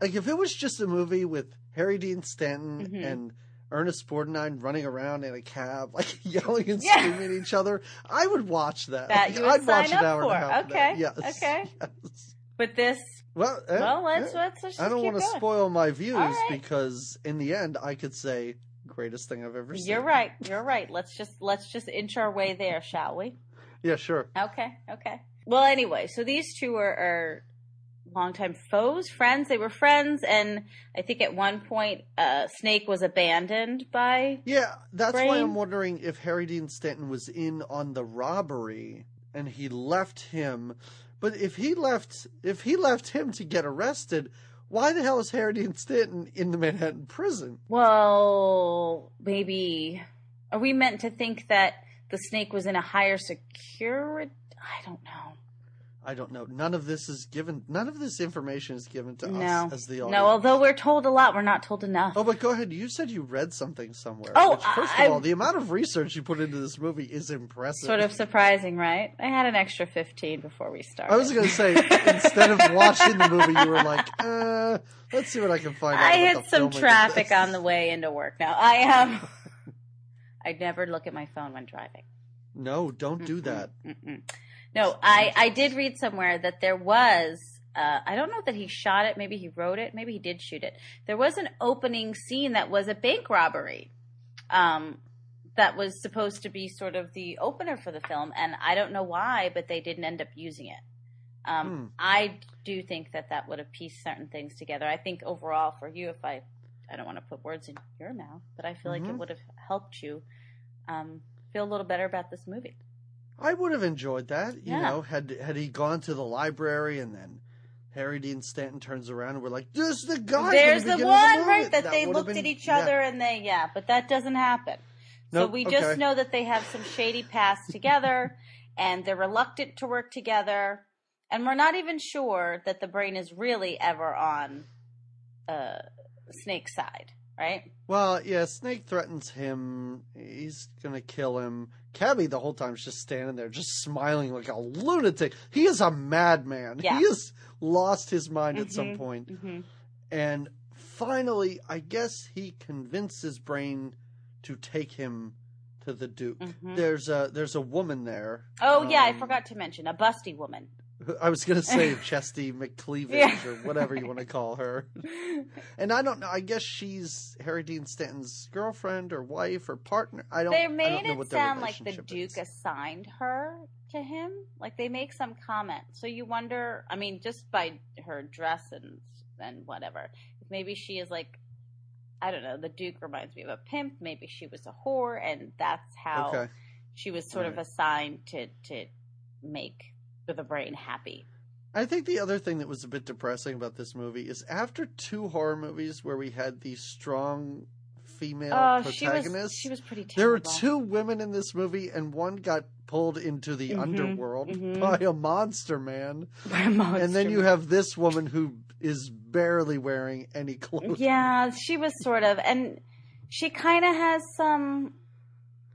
like if it was just a movie with Harry Dean Stanton Mhm. and Ernest Borgnine running around in a cab, like yelling and Yeah. screaming at each other, I would watch that. That Like, you would I'd watch an hour and a for. half. Okay, Yes. okay. Yes. But this, Well, eh, well, let's let's, let's just I don't want to spoil my views right. because in the end, I could say greatest thing I've ever seen. You're right. You're right. Let's just let's just inch our way there, shall we? Yeah, sure. Okay. Okay. Well, anyway, so these two are, are longtime foes, friends. They were friends, and I think at one point, uh, Snake was abandoned by. Yeah, that's why I'm wondering if Harry Dean Stanton was in on the robbery and he left him. But if he left, if he left him to get arrested, why the hell is Harry Dean Stanton in the Manhattan prison? Well, maybe are we meant to think that the Snake was in a higher security? I don't know. I don't know. None of this is given. None of this information is given to No. us as the audience. No, although we're told a lot, we're not told enough. Oh, but go ahead. You said you read something somewhere. Oh, which, first I- of all, the amount of research you put into this movie is impressive. Sort of surprising, right? I had an extra 15 before we started. I was going to say, instead of watching the movie, you were like, uh, let's see what I can find out. I hit some traffic on the way into work now. I am. I never look at my phone when driving. No, don't do that. Mm-mm. No, I, I did read somewhere that there was, uh, I don't know that he shot it, maybe he wrote it, maybe he did shoot it. There was an opening scene that was a bank robbery. Um, that was supposed to be sort of the opener for the film, and I don't know why, but they didn't end up using it. Um, Hmm. I do think that that would have pieced certain things together. I think overall for you, if I, I don't want to put words in your mouth, but I feel like it Mhm. would have helped you um, feel a little better about this movie. I would have enjoyed that. You Yeah. know, had had he gone to the library and then Harry Dean Stanton turns around and we're like, "This is the guy." There's the beginning one, the right? That, they would have looked at been- each yeah. other and they, yeah, but that doesn't happen. So Nope, we just okay. know that they have some shady past together and they're reluctant to work together. And we're not even sure that the brain is really ever on uh, Snake's side, right? Well, yeah, Snake threatens him. He's gonna kill him. Cabby the whole time is just standing there, just smiling like a lunatic. He is a madman. Yeah. He has lost his mind at some Mhm. point. Mm-hmm. And finally, I guess he convinced his brain to take him to the Duke. Mhm. There's a there's a woman there. Oh, yeah, I Um, forgot to mention a busty woman. I was gonna say Chesty McCleavage Yeah. or whatever you want to call her. And I don't know. I guess she's Harry Dean Stanton's girlfriend or wife or partner. I don't. They I don't made know it what sound like the Duke is. assigned her to him. Like they make some comment, so you wonder. I mean, just by her dress and and whatever, maybe she is like I don't know. The Duke reminds me of a pimp. Maybe she was a whore, and that's how Okay. she was sort of assigned to to make the brain happy. I think the other thing that was a bit depressing about this movie is after two horror movies where we had these strong female Oh, she was protagonists, she was pretty there were two women in this movie, and one got pulled into the Mhm, underworld mhm. by a monster man, Monster and then you have this woman who is barely wearing any clothes. yeah, she was sort of, and she kind of has some.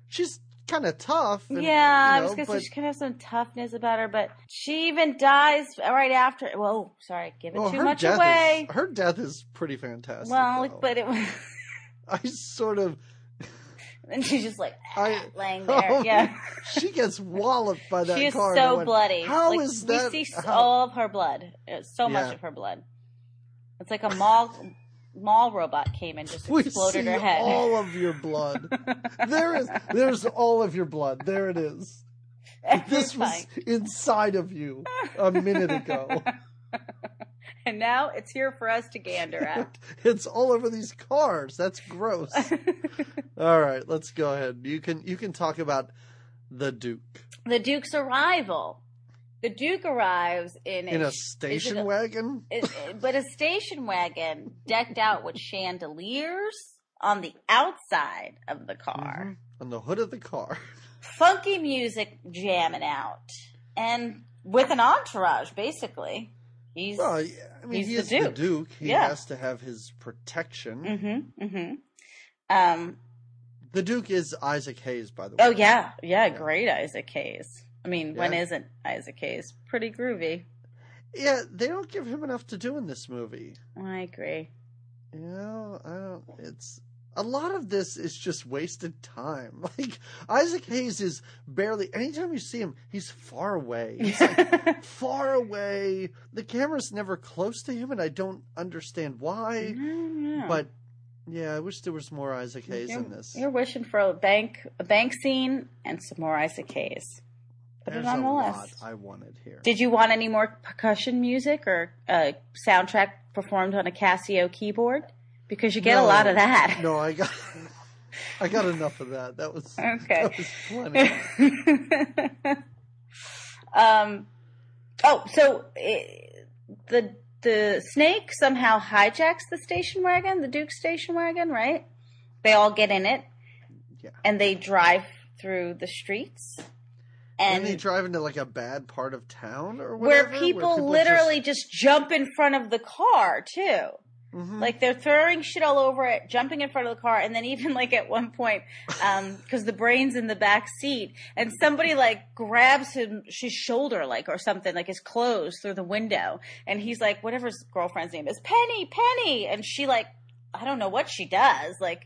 She's kind of tough. and, yeah, you I was gonna but- say she kind of has some toughness about her, but she even dies right after. Whoa, sorry, giving well, too much away. Is, her death is pretty fantastic. well, though. but it was, I sort of and she's just like I- laying there. Oh, yeah, she gets walloped by that she is car. so went, bloody. How like, is that? We see how- all of her blood. Uh, So much of her blood. It's like a mall mall robot came and just exploded her head. all of your blood. there is, there's all of your blood. There it is. This was inside of you a minute ago. and now it's here for us to gander at. It's all over these cars. That's gross. All right, let's go ahead. You can you can talk about the Duke the Duke's arrival. The Duke arrives in, in a station a- wagon. it- but a station wagon decked out with chandeliers on the outside of the car. Mhm. On the hood of the car. Funky music jamming out. And with an entourage, basically. He's Well, I mean, He's he the is the Duke. He Yeah. has to have his protection. Mm-hmm. Mm-hmm. Um The Duke is Isaac Hayes, by the way. oh yeah, yeah, great Isaac Hayes. I mean, when Yeah. isn't Isaac Hayes? Pretty groovy. Yeah, they don't give him enough to do in this movie. I agree. You know, I don't. It's a lot of this is just wasted time. Like Isaac Hayes is barely. Anytime you see him, he's far away. He's like far away. The camera's never close to him, and I don't understand why. But yeah, I wish there was more Isaac Hayes you're, in this. You're wishing for a bank a bank scene and some more Isaac Hayes. Put There's it on a the lot list. I wanted here. Did you want any more percussion music or a soundtrack performed on a Casio keyboard? Because you get a lot of that. No, I got. I got enough of that. That was Okay. That was plenty. um. Oh, so eh, the the snake somehow hijacks the station wagon, the Duke station wagon, right? They all get in it, Yeah. and they drive through the streets, And, they drive into like a bad part of town or where whatever, people, literally just... jump in front of the car too. Mhm. Like they're throwing shit all over it, jumping in front of the car, and then even like at one point, because the brain's in the back seat, and somebody like grabs him his shoulder, like or something, like his clothes through the window, and he's like, whatever his girlfriend's name is, Penny, Penny, and she like, I don't know what she does, like,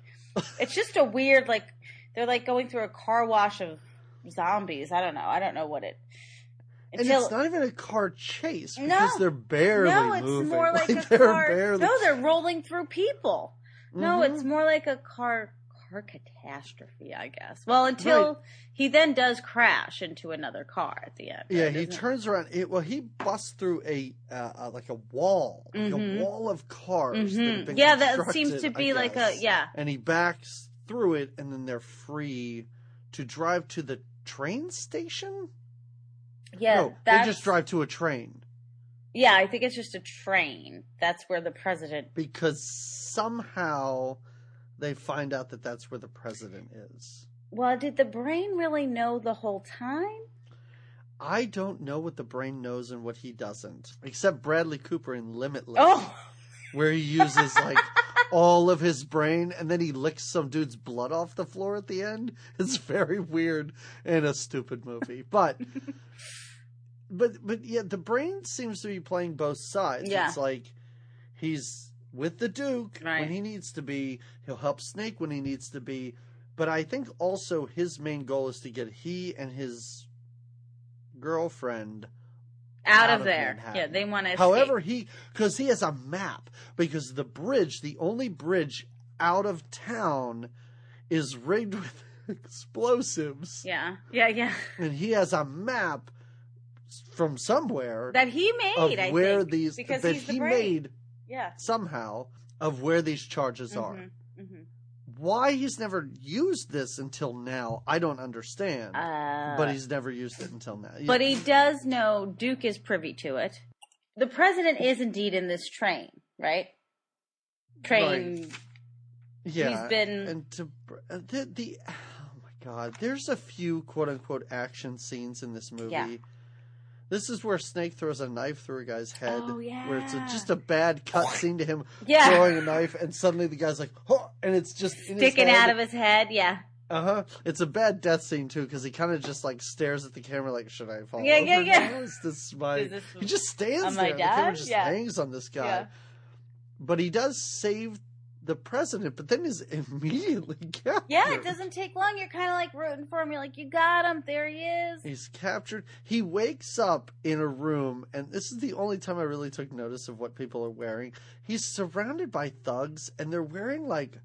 it's just a weird like they're like going through a car wash of zombies. I don't know. I don't know what it. and it's not even a car chase because No. they're barely no, it's moving. more like, a they're car. barely. No, they're rolling through people. No, Mhm. it's more like a car car catastrophe, I guess. Well, until he then does crash into another car at the end. Yeah, right, he isn't it? turns around. It, well, he busts through a uh, uh, like a wall, like Mhm. a wall of cars. that Mhm. been Yeah, that seems to be like a yeah. And he backs through it, and then they're free to drive to the train station. Yeah, no, they just drive to a train Yeah, I think it's just a train. That's where the president. because somehow they find out that that's where the president is. Well, did the brain really know the whole time? I don't know what the brain knows and what he doesn't, except Bradley Cooper in Limitless, Oh, where he uses like all of his brain and then he licks some dude's blood off the floor at the end. It's very weird and a stupid movie, but. But but yeah, the brain seems to be playing both sides. Yeah. It's like he's with the Duke Right. when he needs to be. He'll help Snake when he needs to be. But I think also his main goal is to get he and his girlfriend out, Out of of there. Manhattan. Yeah, they want to. However, he because he has a map because the bridge, the only bridge out of town, is rigged with explosives, yeah, yeah, yeah. and he has a map from somewhere That he of made. I where think, these because that the he brain. made Yeah. somehow of where these charges mm-hmm. are. Why he's never used this until now, I don't understand. Uh, but he's never used it until now. But he does know Duke is privy to it. The president is indeed in this train, right? Train. yeah, he's been- and to uh, the, the oh my god, there's a few quote unquote action scenes in this movie. Yeah. This is where Snake throws a knife through a guy's head, Oh, yeah. where it's a, just a bad cut scene to him Yeah. throwing a knife, and suddenly the guy's like, oh, and it's just Sticking out of his head, yeah. Uh huh. It's a bad death scene too because he kind of just like stares at the camera like, "Should I fall Yeah, over yeah, yeah. now? Is this my?" Is this he just stands on my there. The camera just Yeah. hangs on this guy. Yeah. But he does save the president, but then is immediately captured. Yeah, it doesn't take long. You're kind of like rooting for him. You're like, you got him. There he is. He's captured. He wakes up in a room, and this is the only time I really took notice of what people are wearing. He's surrounded by thugs, and they're wearing like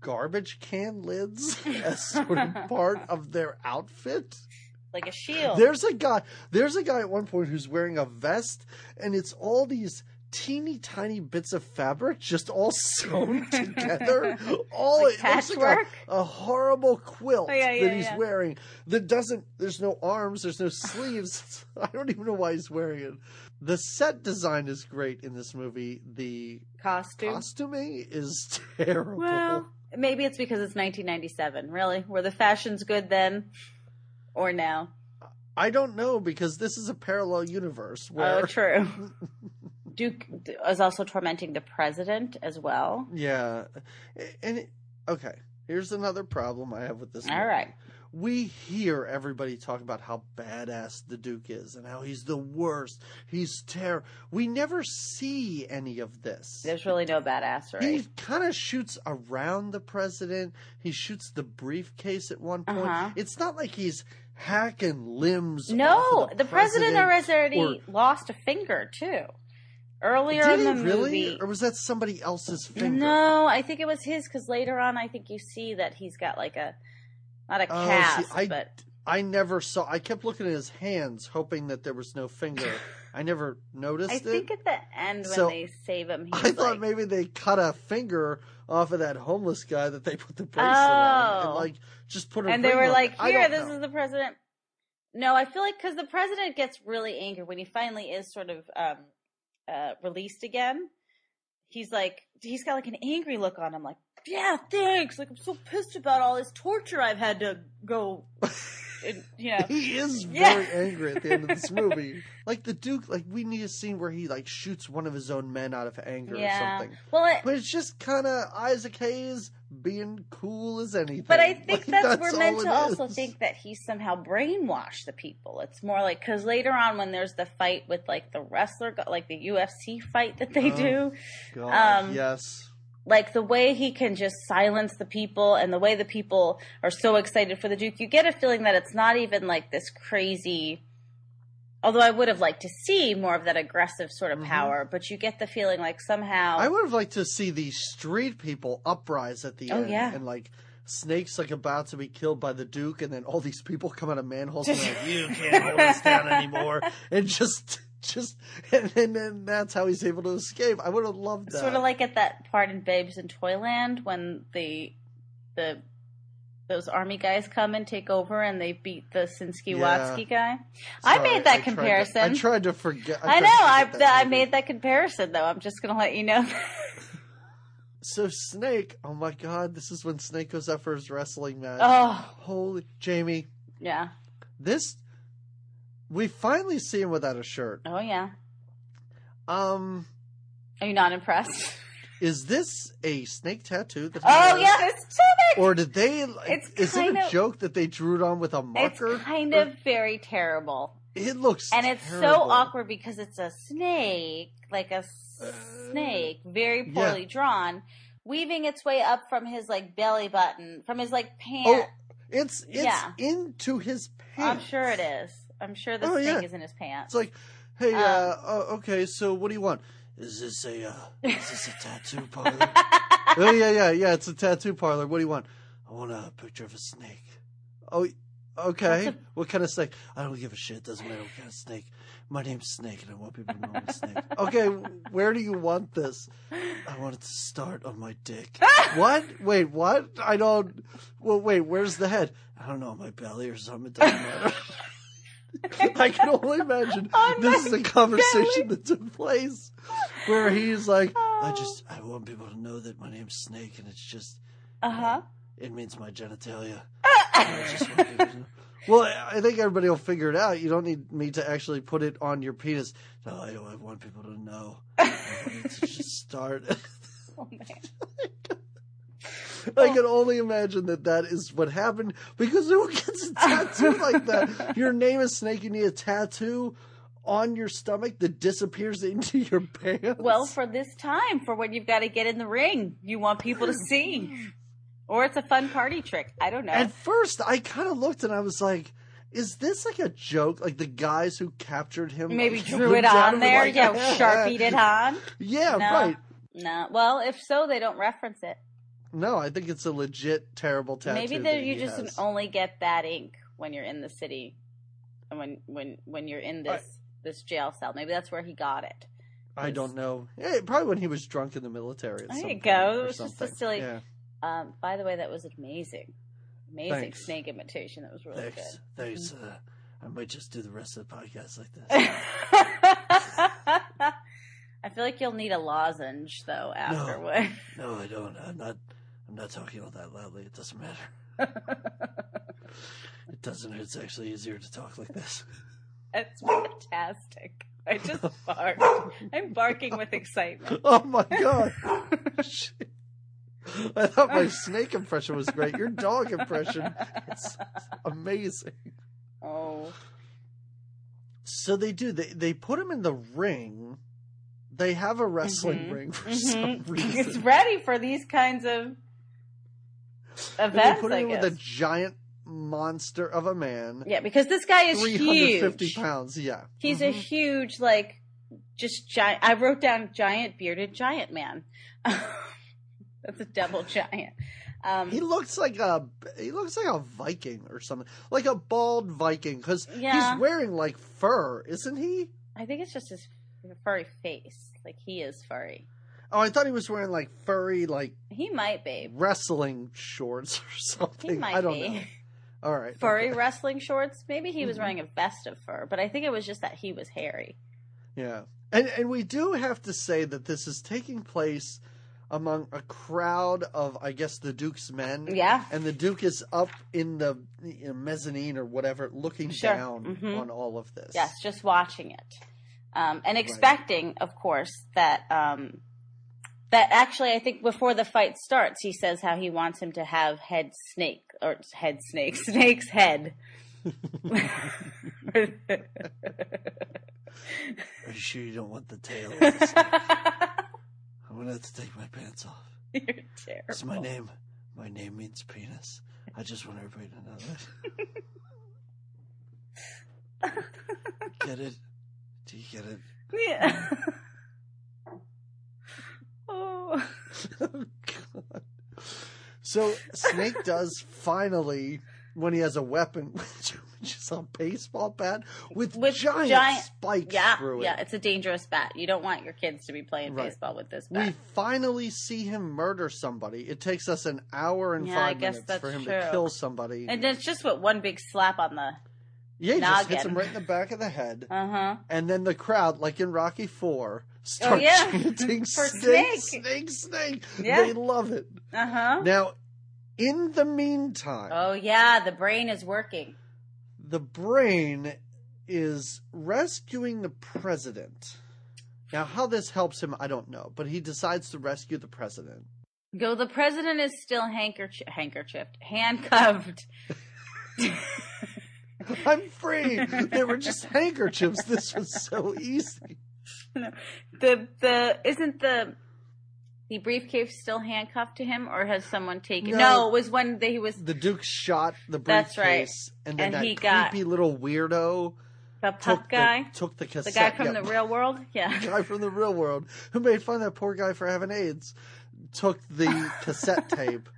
garbage can lids as sort of part of their outfit. Like a shield. There's a guy. There's a guy at one point who's wearing a vest, and it's all these teeny tiny bits of fabric just all sewn together. All Like it looks like a, a horrible quilt Oh, yeah, yeah, that he's yeah. wearing. That doesn't. There's no arms. There's no sleeves. I don't even know why he's wearing it. The set design is great in this movie. The Costume. costuming is terrible. Well, maybe it's because it's 1997. Really, were the fashions good then, or now? I don't know because this is a parallel universe oh, where Oh, true. Duke is also tormenting the president as well. Yeah, and it, okay. Here's another problem I have with this. All movie. right. we hear everybody talk about how badass the Duke is and how he's the worst. He's terror. We never see any of this. There's really no badassery. He kind of shoots around the president. He shoots the briefcase at one point. Uh-huh. It's not like he's hacking limbs. No, of the, president, has already or- lost a finger too. Earlier Did in the he really, movie. or was that somebody else's finger? No, I think it was his because later on, I think you see that he's got like a not a Oh, see, cast, I- but I never saw. I kept looking at his hands, hoping that there was no finger. I never noticed I it. think at the end when So, they save him, he's I thought like, maybe they cut a finger off of that homeless guy that they put the bracelet on, and Oh. like just put a and they were like, "Here, this know. is the president." No, I feel like because the president gets really angry when he finally is sort of um, uh, released again. He's like, he's got like an angry look on him, like, "Yeah, thanks." Like I'm so pissed about all this torture I've had to go. and, you know, He is Yeah. very angry at the end of this movie. Like the Duke, like we need a scene where he like shoots one of his own men out of anger or something. Well, it, But it's just kind of Isaac Hayes being cool as anything. But I think Like, that's, we're meant to also is. think that he somehow brainwashed the people. It's more like because later on when there's the fight with like the wrestler, got like the UFC fight that they Oh. do, God, um, yes. like the way he can just silence the people and the way the people are so excited for the Duke, you get a feeling that it's not even like this crazy. Although I would have liked to see more of that aggressive sort of Mhm. power, but you get the feeling like somehow I would have liked to see the street people uprise at the Oh, end, yeah. and like Snake's like about to be killed by the Duke, and then all these people come out of manholes and like, "You can't hold us down anymore," and just, just, and, and then that's how he's able to escape. I would have loved that. Sort of like at that part in Babes in Toyland when the the those army guys come and take over and they beat the Sinsky Watsky guy. I made that tried to- comparison. I tried to forget. I, to know. I that I made that comparison though. I'm just gonna let you know. So Snake, oh my god, this is when Snake goes out for his wrestling match. oh Holy Jamie, yeah. this we finally see him without a shirt. Oh yeah. Um, Are you not impressed? Is this a snake tattoo that Oh yeah, it's too big. Or did they? like, It's is it a of- joke that they drew it on with a It's marker? kind Or- of very terrible. It looks And it's so awkward because it's a snake, like a Uh, snake, very yeah. poorly drawn, weaving its way up from his like belly button, from his like Oh, it's it's Yeah. into his pants. I'm sure it is. I'm sure the Oh, snake yeah. is in his pants. It's like, hey, Um, uh, okay, so what do you want? Is this a uh, is this a tattoo parlor? oh yeah, yeah, yeah. It's a tattoo parlor. What do you want? I want a picture of a snake. Oh, okay. That's what kind of snake? I don't give a shit. Doesn't matter what kind of snake. My name's Snake, and I want people to know I'm snake. Okay, where do you want this? I want it to start on my dick. what? Wait, what? I don't. Well, wait. Where's the head? I don't know, my belly or something. It doesn't matter. I can only imagine On this is my a conversation belly. that took place where he's like, I Oh. just, I want people to know that my name's Snake and it's just, Uh huh. it means my genitalia. I just want people to know. Well, I think everybody will figure it out. You don't need me to actually put it on your penis. No, I, I want people to know. I to just start. oh man. I can only imagine that that is what happened because who gets a tattoo like that? Your name is Snake. You need a tattoo on your stomach that disappears into your pants. Well, for this time, for when you've got to get in the ring, you want people to see, or it's a fun party trick. I don't know. at first, I kind of looked and I was like, "Is this like a joke? Like the guys who captured him Maybe like, drew it on there. like, yeah, sharpied it on. Yeah, No. right. No. Well, if so, they don't reference it. No, I think it's a legit terrible tattoo. Maybe that you just has. only get that ink when you're in the city, and when when when you're in this this jail cell. Maybe that's where he got it. I don't know. Yeah, probably when he was drunk in the military. At There you go. It was just a silly- Yeah. Um, by the way, that was amazing, amazing Thanks. snake imitation. That was really Thanks. Thanks. Uh, I might just do the rest of the podcast like this. I feel like you'll need a lozenge though afterward. no, I don't. I'm not. I'm not talking all that loudly. It doesn't matter. It doesn't. It's actually easier to talk like this. That's fantastic. I just barked. I'm barking with excitement. Oh my god! I thought my snake impression was great. Your dog impression is amazing. Oh, So they do. They they put him in the ring. They have a wrestling Mhm. ring for some Mhm. reason. it's ready for these kinds of events. And they put him with a giant monster of a man. Yeah, because this guy is 350 huge. pounds, yeah. He's a Mhm. huge, like, just giant. I wrote down giant bearded giant man. That's a double giant. Um, He looks like a he looks like a Viking or something, like a bald Viking, because Yeah. he's wearing like fur, isn't he? I think it's just his furry face. Like he is furry. Oh, I thought he was wearing like furry like He might be. wrestling shorts or He something. might I don't be. know. All right, Furry wrestling shorts. Maybe he was Mhm. wearing a vest of fur, but I think it was just that he was hairy. Yeah, and and we do have to say that this is taking place among a crowd of, I guess, the Duke's men. Yeah. and the Duke is up in the you know, mezzanine or whatever, looking Sure. down Mhm. on all of this. Yes, just watching it, um, and expecting, of course, that um, that actually, I think before the fight starts, he says how he wants him to have head snake or head snake, snake's head. Are you sure you don't want the tail? of the snake? I'm gonna have to take my pants off. You're terrible. It's my name. My name means penis. I just want everybody to know that. get it? Do you get it? Yeah. oh. Oh, God. So Snake does finally, when he has a weapon, which is a baseball bat with, With giant, giant- spikes Yeah, through it. yeah, it's a dangerous bat. You don't want your kids to be playing Right. baseball with this bat. We finally see him murder somebody. It takes us an hour and Yeah, five minutes for him to kill somebody. And it's just what one big slap on the. yeah, he just hits him right in the back of the head. Uh huh. And then the crowd, like in Rocky Four, start Oh, yeah. chanting For snake, Snake. snake, snake. Yeah. They love it. Uh huh. Now, in the meantime, Oh yeah, the brain is working. the brain is rescuing the president. Now, how this helps him, I don't know, but he decides to rescue the president. Go. The president is still handkerchief, handkerchiefed, handcuffed. I'm free. they were just handkerchiefs. This was so easy. the the isn't the the briefcase still handcuffed to him, or has someone taken? No. No, it was when they, he was The Duke shot the briefcase, That's right. and then And that he creepy got- little weirdo the took pup guy, the, took the the cassette. guy from yeah, the real world. Yeah. the guy from the real world who made fun of that poor guy for having AIDS. Took the cassette tape.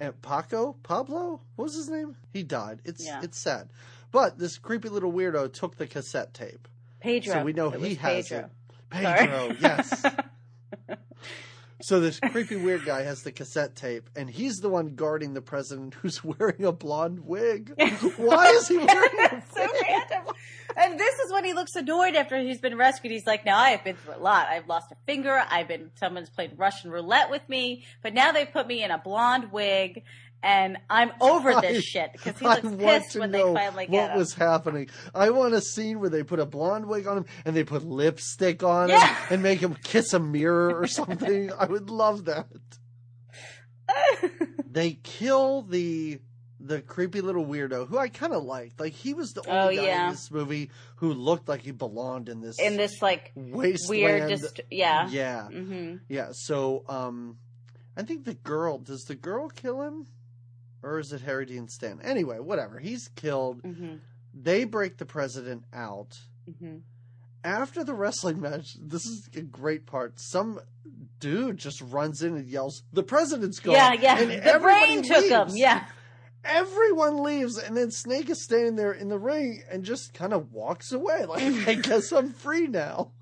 And Paco, Pablo, what was his name? He died. It's Yeah. it's sad, but this creepy little weirdo took the cassette tape. Pedro. So we know It he has Pedro. it. Pedro, Sorry. yes. So this creepy weird guy has the cassette tape, and he's the one guarding the president who's wearing a blonde wig. Why is he wearing a so wig? random. And this is when he looks annoyed after he's been rescued. He's like, "Now I have been through a lot. I've lost a finger. I've been someone's played Russian roulette with me, but now they've put me in a blonde wig." And I'm over this I- shit because he looks pissed when they finally what get him. was happening. I want a scene where they put a blonde wig on him and they put lipstick on Yeah. him and make him kiss a mirror or something. I would love that. They kill the the creepy little weirdo who I kind of liked. Like he was the only Oh, guy yeah. in this movie who looked like he belonged in this in this like wasteland. weird, just yeah. yeah, hmm yeah. So, um, I think the girl does the girl kill him, or is it Harry Dean Stanton? Anyway, whatever. He's killed. hmm They break the president out. hmm After the wrestling match, this is a great part. Some dude just runs in and yells, "The president's gone!" Yeah, yeah. And The brain took him. Yeah. Everyone leaves, and then Snake is standing there in the ring and just kind of walks away. Like, I guess I'm free now.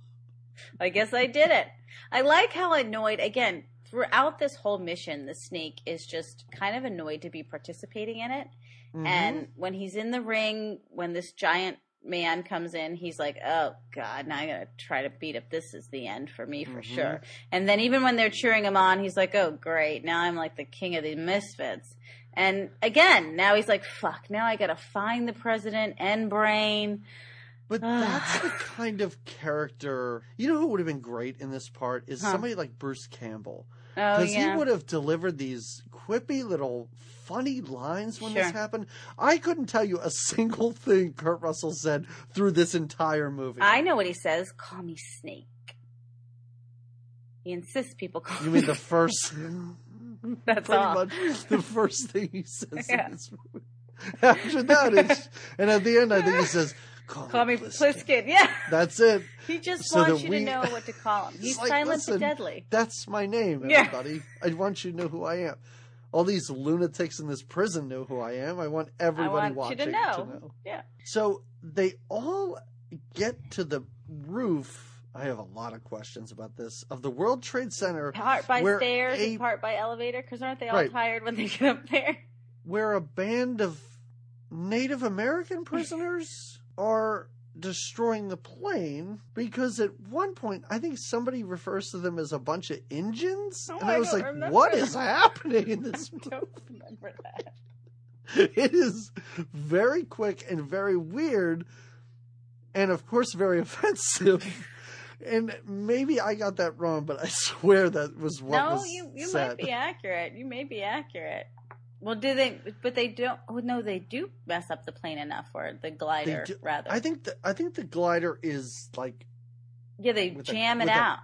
I guess I did it. I like how annoyed again throughout this whole mission. The snake is just kind of annoyed to be participating in it. Mhm. And when he's in the ring, when this giant man comes in, he's like, "Oh God, now I gotta try to beat up. This is the end for me for Mhm. sure." And then even when they're cheering him on, he's like, "Oh great, now I'm like the king of the misfits." And again, now he's like, "Fuck, now I gotta find the president and Brain." But that's the kind of character. You know who would have been great in this part is Huh. somebody like Bruce Campbell. Oh Because yeah, he would have delivered these quippy little funny lines when this happened. I couldn't tell you a single thing Kurt Russell said through this entire movie. I know what he says. Call me Snake. He insists people call You me. mean the first? That's pretty all. much the first thing he says Yeah. in this movie. After that is, and at the end, I think he says, "Call, Call me Plissken." Plissken. Yeah. That's it. He just So wants you we- to know what to call him. He's like, silent listen, but deadly. That's my name, Yeah. everybody. I want you to know who I am. All these lunatics in this prison know who I am. I want everybody I want you watching to know. Yeah. So they all get to the roof. I have a lot of questions about this of the World Trade Center, Part by stairs a- and part by elevator. Because aren't they all Right. tired when they get up there? where a band of Native American prisoners are destroying the plane because at one point I think somebody refers to them as a bunch of engines, Oh, and I I was like, "What is happening in this?" I don't remember that. it is very quick and very weird, and of course very offensive. And maybe I got that wrong, but I swear that was what no, was you you said. might be accurate. You may be accurate. Well, do they? But they don't. Oh no, they do mess up the plane enough, or the glider do- rather. I think the, I think the glider is like yeah, they with a- jam it out.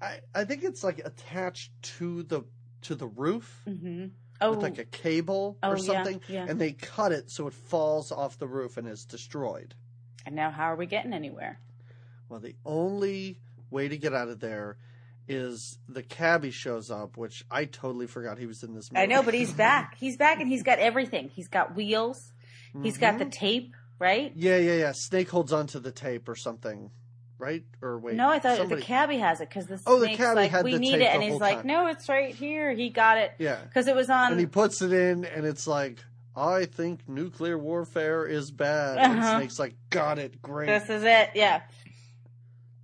I, I think it's like attached to the to the roof hmm Oh, with like a cable oh or yeah, something, yeah. and they cut it so it falls off the roof and is destroyed. And now, how are we getting anywhere? Well, the only way to get out of there is the cabbie shows up, which I totally forgot he was in this movie. I know, but he's back. He's back, and he's got everything. He's got wheels. He's got the Mhm. tape, right? yeah, yeah, yeah. Snake holds onto the tape or something, right? Or wait, no, I thought somebody- the cabbie has it because the Oh, the cabbie like, had we the need tape it, and he's like, time. no, it's right here. He got it Yeah, because it was on. and he puts it in, and it's like, I think nuclear warfare is bad. Uh-huh. Snake's like, got it, great. this is it. Yeah.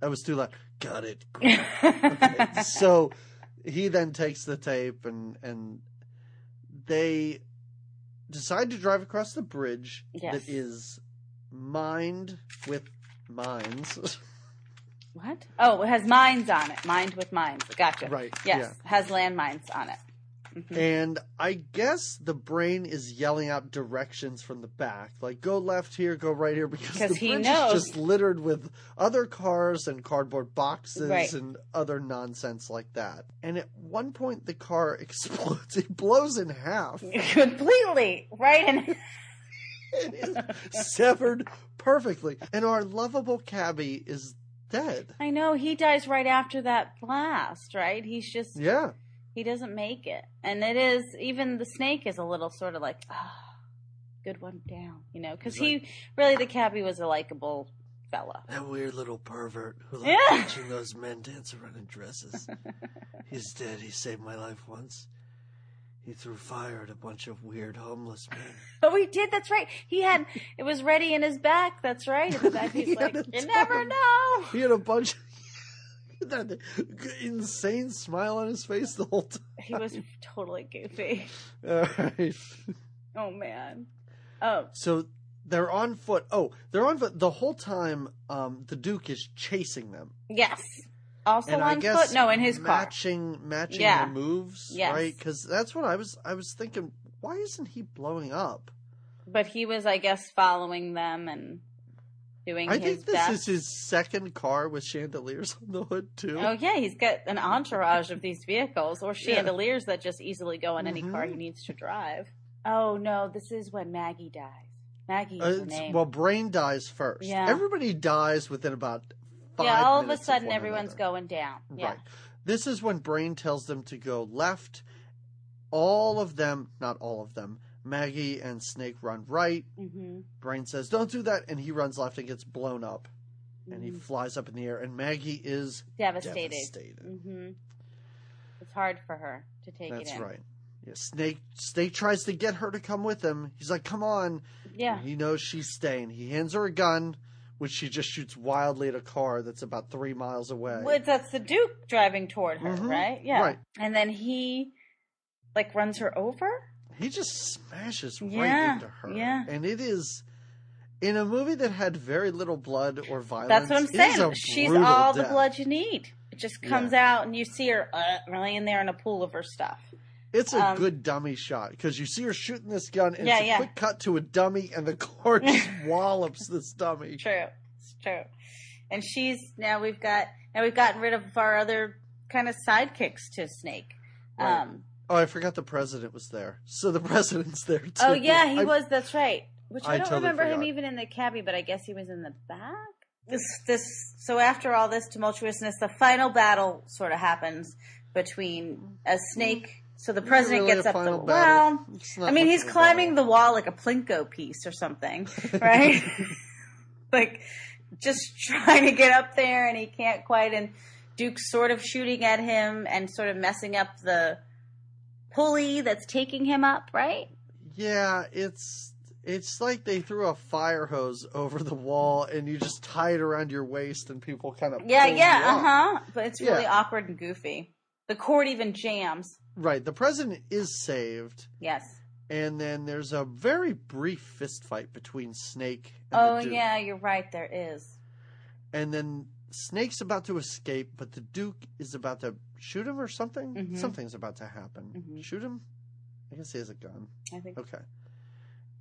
That was too loud. Got it. Okay, so he then takes the tape and and they decide to drive across the bridge Yes. that is mined with mines. what? Oh, it has mines on it. Mined with mines. Gotcha. right. Yes, has landmines on it. Mhm. And I guess the brain is yelling out directions from the back, like go left here, go right here, because the he bridge knows. is just littered with other cars and cardboard boxes Right. and other nonsense like that. And at one point, the car explodes; it blows in half. Completely right, and It is severed perfectly, and our lovable cabbie is dead. I know he dies right after that blast. Right? He's just Yeah, he doesn't make it, and it is even the snake is a little sort of like, ah, good one down, you know, because he really the cabbie was a likable fella. That weird little pervert who liked Yeah. watching those men dance around in dresses. He's dead. He saved my life once. He threw fire at a bunch of weird homeless men. Oh, he did. That's right. He had it was ready in his back. That's right. In the back, he's like, you never know. He had a bunch of that insane smile on his face the whole time. He was totally goofy. All right. Oh man. Oh, So they're on foot. Oh, they're on foot the whole time. Um, the Duke is chasing them, yes. Also and on foot. No, in his car. matching matching Yeah. their moves, Yes. right? Because that's what I was. I was thinking. Why isn't he blowing up? But he was, I guess, following them and doing I think this best. is his second car with chandeliers on the hood too. Oh yeah, he's got an entourage of these vehicles or Yeah. chandeliers that just easily go in any car he needs to drive. Oh no, this is when Maggie dies. Maggie Uh, is her it's- name. well, Brain dies first. Yeah. Everybody dies within about five yeah, all of a sudden one everyone's another. going down. Yeah. Right. This is when Brain tells them to go left. All of them, not all of them, Maggie and Snake run right. hmm Brain says, "Don't do that," and he runs left and gets blown up, and he Mhm. flies up in the air. And Maggie is Devastated. devastated. hmm It's hard for her to take That's it in. That's right. Yeah, Snake Snake tries to get her to come with him. He's like, "Come on." Yeah. He knows she's staying. He hands her a gun, which she just shoots wildly at a car that's about three miles away. Well, that's the Duke driving toward her, Mhm. right? Yeah. Right. And then he like runs her over. He just smashes right Yeah, into her. yeah. And it is in a movie that had very little blood or violence. That's what I'm saying. She's all the blood you need. It just comes out and you see her uh, laying there in a pool of her stuff. It's a um, good dummy shot because you see her shooting this gun, and Yeah, it's a yeah. quick cut to a dummy, and the car just wallops this dummy. True. It's true. And she's now we've got now we've gotten rid of our other kind of sidekicks to Snake. Right. Um Oh, I forgot the president was there. So the president's there oh, too. Oh yeah, he I- was. That's right. Which I, I don't totally remember him even in the cabbie, but I guess he was in the back. This this. So after all this tumultuousness, the final battle sort of happens between a snake. So the president really gets up the well. battle? Not I mean, he's climbing battle. the wall like a plinko piece or something, right? like just trying to get up there, and he can't quite. And Duke's sort of shooting at him and sort of messing up the pulley that's taking him up, right? Yeah, it's it's like they threw a fire hose over the wall and you just tie it around your waist and people kind of Yeah, yeah, uh huh. But it's really Yeah. awkward and goofy. The cord even jams. Right, the president is saved, Yes. and then there's a very brief fist fight between Snake and Oh the Duke. yeah, you're right. There is. and then Snake's about to escape, but the Duke is about to shoot him or something. Mhm. Something's about to happen. Mhm. Shoot him? I guess he has a gun. I think. Okay.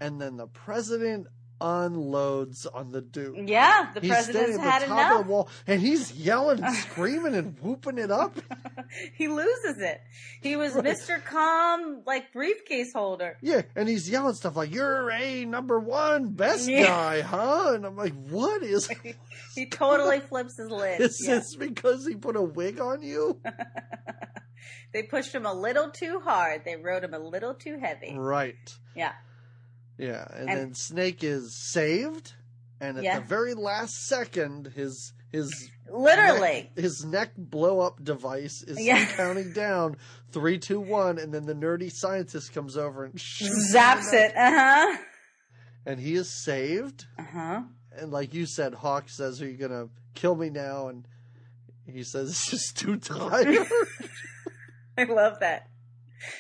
And then the president unloads on the Duke. Yeah, the he's president's standing at the top enough. of the wall, and he's yelling and screaming and whooping it up. he loses it. He was Right. Mr. Calm, like briefcase holder. Yeah, and he's yelling stuff like "You're a number one best Yeah. guy, huh?" And I'm like, "What is? He totally flips his lid. Is Yeah. this because he put a wig on you?" They pushed him a little too hard. They rode him a little too heavy. right. Yeah. Yeah, and, And- then Snake is saved, and at Yeah. the very last second, his his Literally. neck, his neck blow up device is Yeah. counting down three, two, one, and then the nerdy scientist comes over and Zaps it. Uh huh. and he is saved. Uh huh. And like you said, Hawk says, "Are you gonna kill me now?" And he says, "It's just too tired." I love that.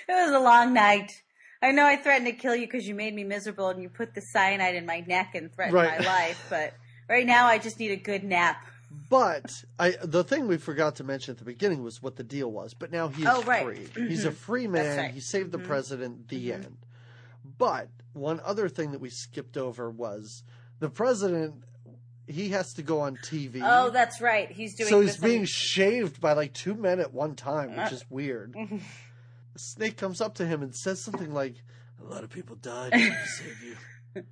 It was a long night. I know I threatened to kill you because you made me miserable and you put the cyanide in my neck and threatened Right. my life, but right now I just need a good nap. but I, the thing we forgot to mention at the beginning was what the deal was. But now he is Oh, right. free. He's a free man. right. He saved the Mhm. president. The Mhm. end. But one other thing that we skipped over was the president. He has to go on TV. Oh, that's right. He's doing so he's being in- shaved by like two men at one time, which Uh. is weird. Snake comes up to him and says something like, "A lot of people died to save you.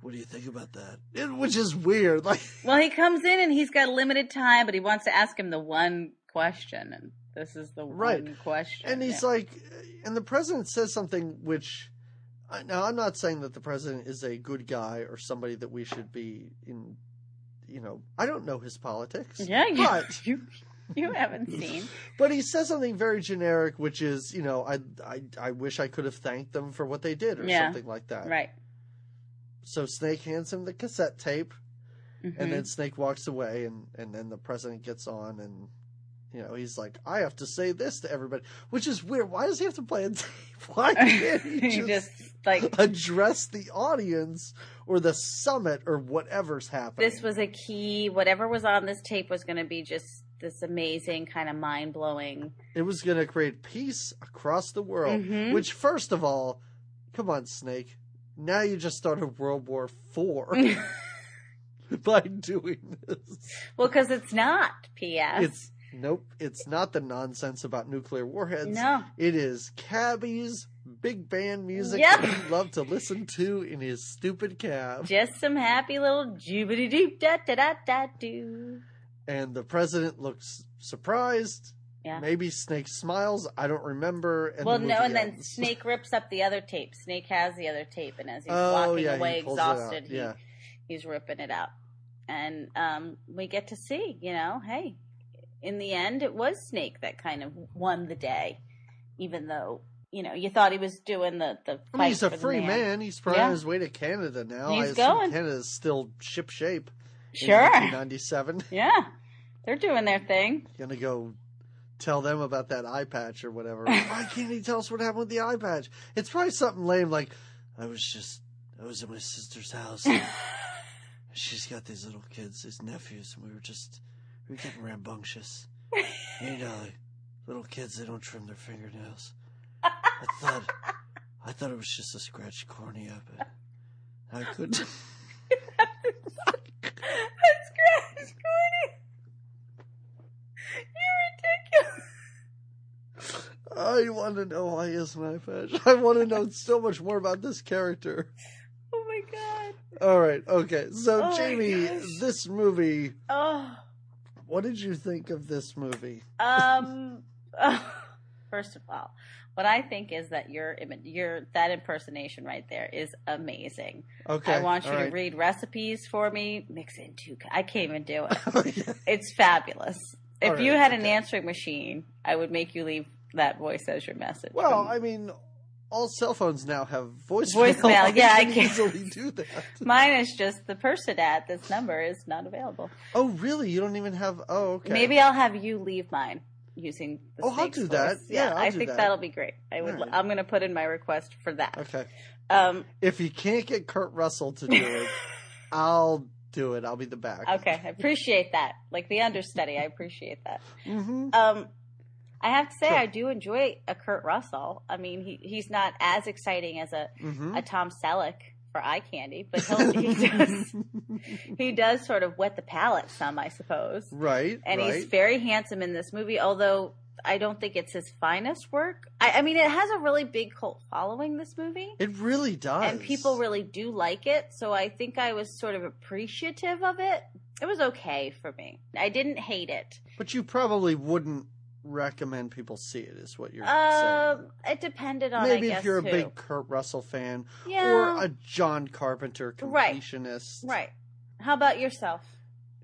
What do you think about that?" It- which is weird. Like, Well, he comes in and he's got limited time, but he wants to ask him the one question, and this is the Right. one question. and he's Yeah. like, and the president says something which. Now, I'm not saying that the president is a good guy or somebody that we should be in you know, I don't know his politics. Yeah, you, but you, you haven't seen. but he says something very generic, which is, you know, I I I wish I could have thanked them for what they did or Yeah. something like that. Right. So Snake hands him the cassette tape, Mhm. and then Snake walks away, and and then the president gets on, and you know he's like, I have to say this to everybody, which is weird. Why does he have to play a tape? Why can't he just, just like address the audience or the summit or whatever's happening? this was a key. Whatever was on this tape was going to be just this amazing kind of mind blowing. It was going to create peace across the world. Mhm. Which, first of all, come on, Snake. Now you just started World War Four by doing this. well, because it's not. P.S. It's nope. It's not the nonsense about nuclear warheads. no. It is cabbies big band music Yep. that he loved to listen to in his stupid cab. Just some happy little jubity doop da da da da doo. And the president looks surprised. Yeah. Maybe Snake smiles. I don't remember. And well, no, and then. Snake rips up the other tape. Snake has the other tape, and as he's Oh, walking yeah, away exhausted, he, Yeah. he's ripping it out. And um, we get to see, you know, hey, in the end, it was Snake that kind of won the day, even though you know you thought he was doing the the. I mean, he's a free man. He's probably Yeah. on his way to Canada now. He's I assume going. Canada's still ship shape. Sure. 1997. Yeah, they're doing their thing. Gonna go tell them about that eye patch or whatever. Why can't he tell us what happened with the eye patch? It's probably something lame like, I was just, I was at my sister's house. and She's got these little kids, these nephews, and we were just, we were getting rambunctious. You know, like, little kids, they don't trim their fingernails. I thought, I thought it was just a scratched cornea, but I couldn't. That's Crash Corny. You're ridiculous. I want to know why he has an eye. I want to know so much more about this character. Oh my god. All right, okay. So, Oh Jamie, this movie, Oh. what did you think of this movie? Um. first of all, what I think is that your your that impersonation right there is amazing. Okay. I want you all to read recipes for me, mix in two. I can't even do it. Oh, yeah. It's fabulous. If All you right, had an answering machine, I would make you leave that voice as your message. Well, I mean, all cell phones now have voicemail. Voicemail, yeah, I can- easily do that. mine is just the person at this number is not available. Oh, really? You don't even have? Oh, okay. Maybe I'll have you leave mine using the Oh, I'll do that. voice. Yeah, I'll I think that. that'll be great. I would. Right. I'm going to put in my request for that. Okay. Um, If you can't get Kurt Russell to do it, I'll do it. I'll be the back. okay, I appreciate that. Like the understudy, I appreciate that. Mm-hmm. Um, I have to say, Sure. I do enjoy a Kurt Russell. I mean, he he's not as exciting as a, Mm-hmm. a Tom Selleck for eye candy, but he'll, he does he does sort of wet the palate some, I suppose. right. And right. he's very handsome in this movie, although I don't think it's his finest work. I, I mean, it has a really big cult following. This movie. It really does. and people really do like it. So I think I was sort of appreciative of it. It was okay for me. I didn't hate it. But you probably wouldn't recommend people see it, is what you're saying. Um, it depended on. Maybe I guess if you're a who. big Kurt Russell fan yeah, or a John Carpenter Right. completionist. right. How about yourself?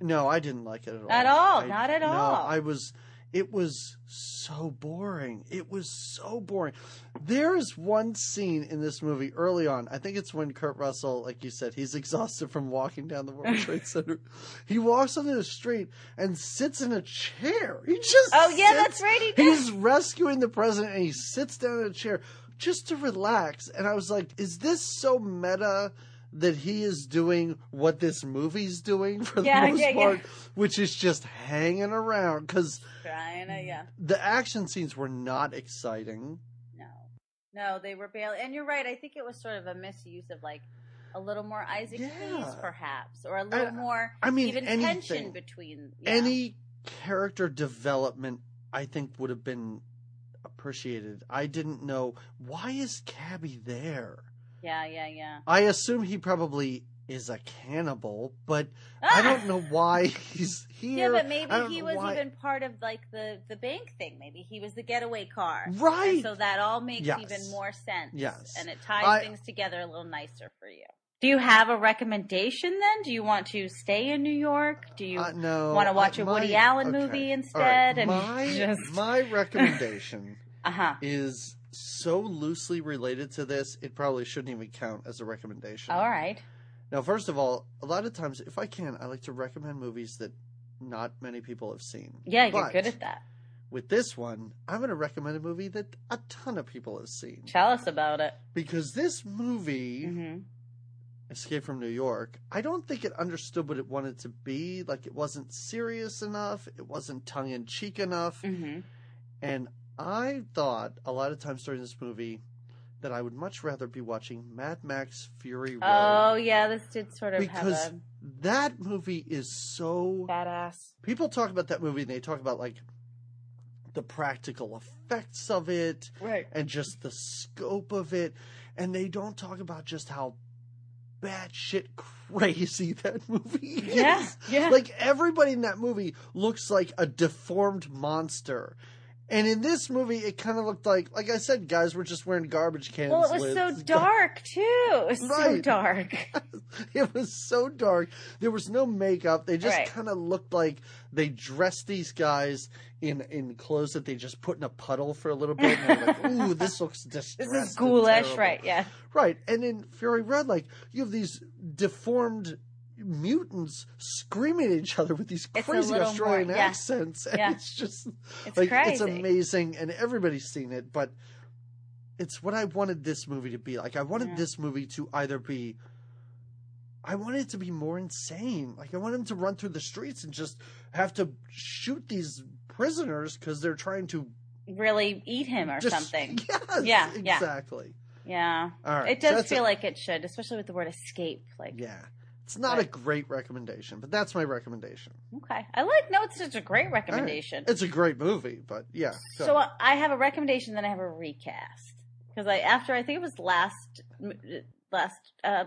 No, I didn't like it at all. At all, I- not at no, all. I was. It was so boring. It was so boring. There is one scene in this movie early on. I think it's when Kurt Russell, like you said, he's exhausted from walking down the World Trade Center. He walks onto the street and sits in a chair. He just Oh yeah, sits- that's right. He. He's rescuing the president and he sits down in a chair just to relax. And I was like, is this so meta that he is doing what this movie's doing for the Yeah, most yeah, yeah. part, which is just hanging around? Because yeah. the action scenes were not exciting. No, no, they were barely. And you're right. I think it was sort of a misuse of like a little more Isaac Yeah. Hayes, perhaps, or a little more I mean, even anything. tension between yeah. Any character development, I think, would have been appreciated. I didn't know why is Cabby there. Yeah, yeah, yeah. I assume he probably is a cannibal, but I don't know why he's here. Yeah, but maybe he was why- even part of like the the bank thing. Maybe he was the getaway car, Right. And so that all makes Yes. even more sense. Yes. and it ties I- things together a little nicer for you. Do you have a recommendation then? Do you want to stay in New York? Do you Uh, no, want to watch a Woody Allen okay. movie right. instead? And My just my recommendation uh huh. is so loosely related to this, it probably shouldn't even count as a recommendation. All right. Now, first of all, a lot of times, if I can, I like to recommend movies that not many people have seen. Yeah, you're good at that. With this one, I'm going to recommend a movie that a ton of people have seen Tell us about it. because this movie, hmm Escape from New York, I don't think it understood what it wanted to be. Like, it wasn't serious enough, it wasn't tongue in cheek enough. hmm And I thought a lot of times during this movie that I would much rather be watching Mad Max Fury Road. Oh yeah, this did sort of because have that movie is so badass. people talk about that movie and they talk about like the practical effects of it Right. and just the scope of it and they don't talk about just how batshit crazy that movie is. Yeah, yeah. Like everybody in that movie looks like a deformed monster. And in this movie, it kind of looked like, like I said, guys were just wearing garbage cans. Well, it was so dark too. It was so Right. dark. it was so dark. There was no makeup. They just Right. kind of looked like they dressed these guys in in clothes that they just put in a puddle for a little bit. And they're like, ooh, this looks distressed. This is ghoulish, right? Yeah. Right. And in Fury Road, like you have these deformed mutants screaming at each other with these It's crazy Australian more- yeah. accents, and Yeah. it's just It's like crazy. it's amazing, and everybody's seen it, but. It's what I wanted this movie to be like. I wanted Yeah. this movie to either be I wanted it to be more insane. Like I wanted him to run through the streets and just have to shoot these prisoners because they're trying to Really eat him or just, something. Yes, Yeah, yeah. exactly. Yeah. All right, It does that's feel a- like it should, especially with the word escape. Like, yeah. It's not a great recommendation, but that's my recommendation. okay. I like, no, it's such a great recommendation. It's a great movie, but yeah. So uh, I have a recommendation, then I have a recast. Because I, after I think it was last, last, uh,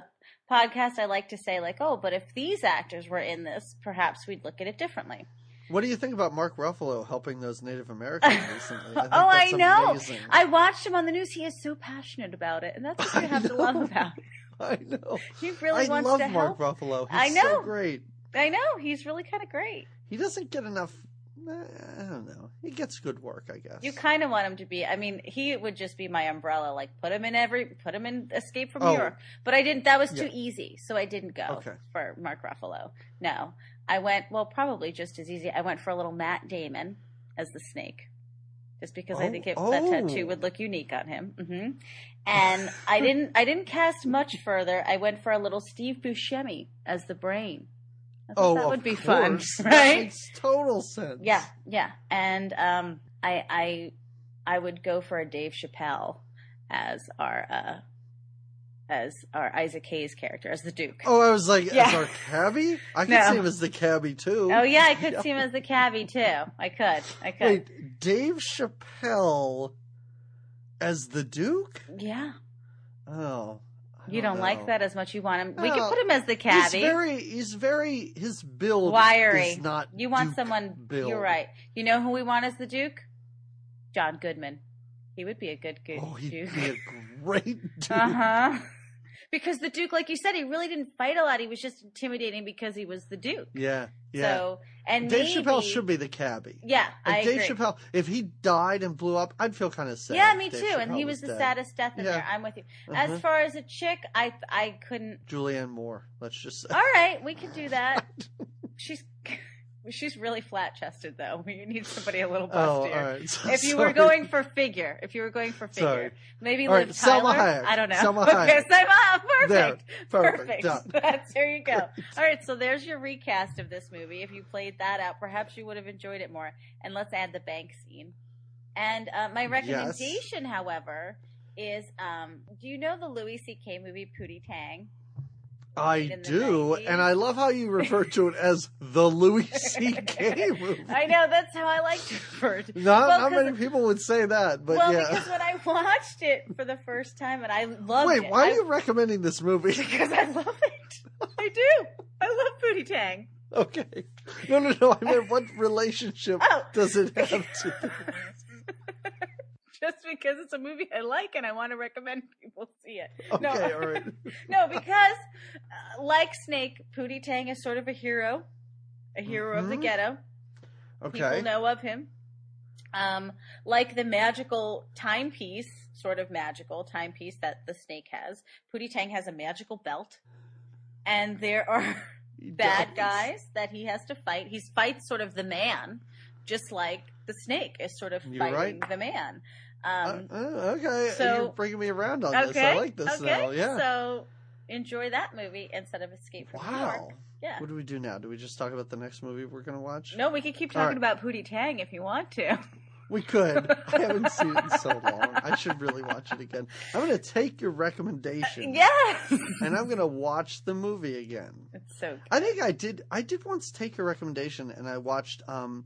podcast, I like to say like, oh, but if these actors were in this, perhaps we'd look at it differently. what do you think about Mark Ruffalo helping those Native Americans recently? I think oh, I know. Amazing. I watched him on the news. He is so passionate about it, and that's what you have to love about. it. I know. He really I wants love to Mark help. Ruffalo. He's I so know. great. I know he's really kind of great. He doesn't get enough. I don't know. He gets good work, I guess. You kind of want him to be. I mean, he would just be my umbrella. Like put him in every, put him in Escape from Oh. New York. But I didn't. That was too Yeah. easy, so I didn't go Okay. for Mark Ruffalo. No, I went. Well, probably just as easy. I went for a little Matt Damon as the Snake, just because I Oh, think it, oh. that tattoo would look unique on him. hmm And I didn't. I didn't cast much further. I went for a little Steve Buscemi as the brain. I oh, that would be fun, course. That right? makes total sense. Yeah, yeah. And um I I I would go for a Dave Chappelle as our uh as our Isaac Hayes character, as the Duke. Oh, I was like, Yeah. as our cabbie? I could No. see him as the cabbie too. Oh, yeah, I could see him as the cabbie too. I could. I could. Wait, Dave Chappelle as the Duke? Yeah. Oh. I You don't know. like that as much. You want him we could No. put him as the He's cabbie. very, he's very, his build Wiry. is not you want Duke someone build. you're right. You know who we want as the Duke? John Goodman. He would be a good good Oh, he'd Duke. be a great Duke. Uh huh. Because the Duke, like you said, he really didn't fight a lot. He was just intimidating because he was the Duke. Yeah, yeah. So, and Dave maybe, Chappelle should be the cabbie. Yeah, I Dave agree. Chappelle, if he died and blew up, I'd feel kind of sad. yeah, me Dave too. And he was the dead. saddest death in Yeah. there. I'm with you. Uh-huh. As far as a chick, I I couldn't. Julianne Moore. Let's just say. All right, we could do that. She's she's really flat chested though. You need somebody a little Oh, bustier. right. So- If you were going for figure, if you were going for figure, Sorry. maybe All right, Liv Selma Tyler. Hayek. I don't know. Selma okay, Hayek. Selma, There. perfect. Perfect. Perfect. That's there you go. All right, so there's your recast of this movie. If you played that out, perhaps you would have enjoyed it more. And let's add the bank scene. And uh, my recommendation, however, is um, do you know the Louis C.K. movie Pootie Tang? I do, 90s. and I love how you refer to it as the Louis C.K. movie. I know that's how I like to refer to. It. Not, Well, not many people would say that, but well, yeah. because when I watched it for the first time and I loved Wait, it, why I- are you recommending this movie? Because I love it. I do. I love Pootie Tang. okay. No, no, no. I mean, what relationship Oh. does it have to? Just because it's a movie I like and I want to recommend people see it. Okay, no, all right. no, because uh, like Snake, Pootie Tang is sort of a hero, a hero of the Mhm. ghetto. Okay. People know of him. Um, like the magical timepiece, sort of magical timepiece that the snake has. Pootie Tang has a magical belt, and there are bad guys that he has to fight. He fights sort of the man, just like the snake is sort of You're fighting right. the man. Uh, Um, uh, okay, so- you're bringing me around on this. I like this okay. now. Yeah. So enjoy that movie instead of Escape from New wow. York. Yeah. What do we do now? Do we just talk about the next movie we're going to watch? No, we could keep talking right. about Pootie Tang if you want to. We could. I haven't seen it in so long. I should really watch it again. I'm going to take your recommendation. yes. And I'm going to watch the movie again. It's so good. I think I did. I did once take your recommendation, and I watched. um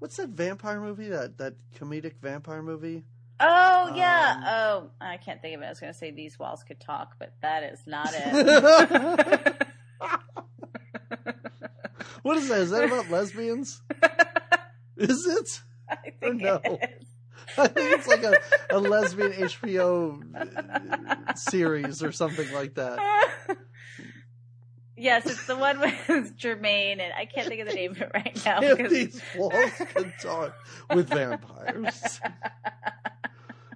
What's that vampire movie? That that comedic vampire movie? Oh yeah. Um, oh, I can't think of it. I was going to say these walls could talk, but that is not it. what is that? Is that about lesbians? Is it? I think no. it is. I think it's like a, a lesbian HBO uh, series or something like that. yes, it's the one with Jemaine, and I can't think of the name of it right now. If because- these walls could talk with vampires.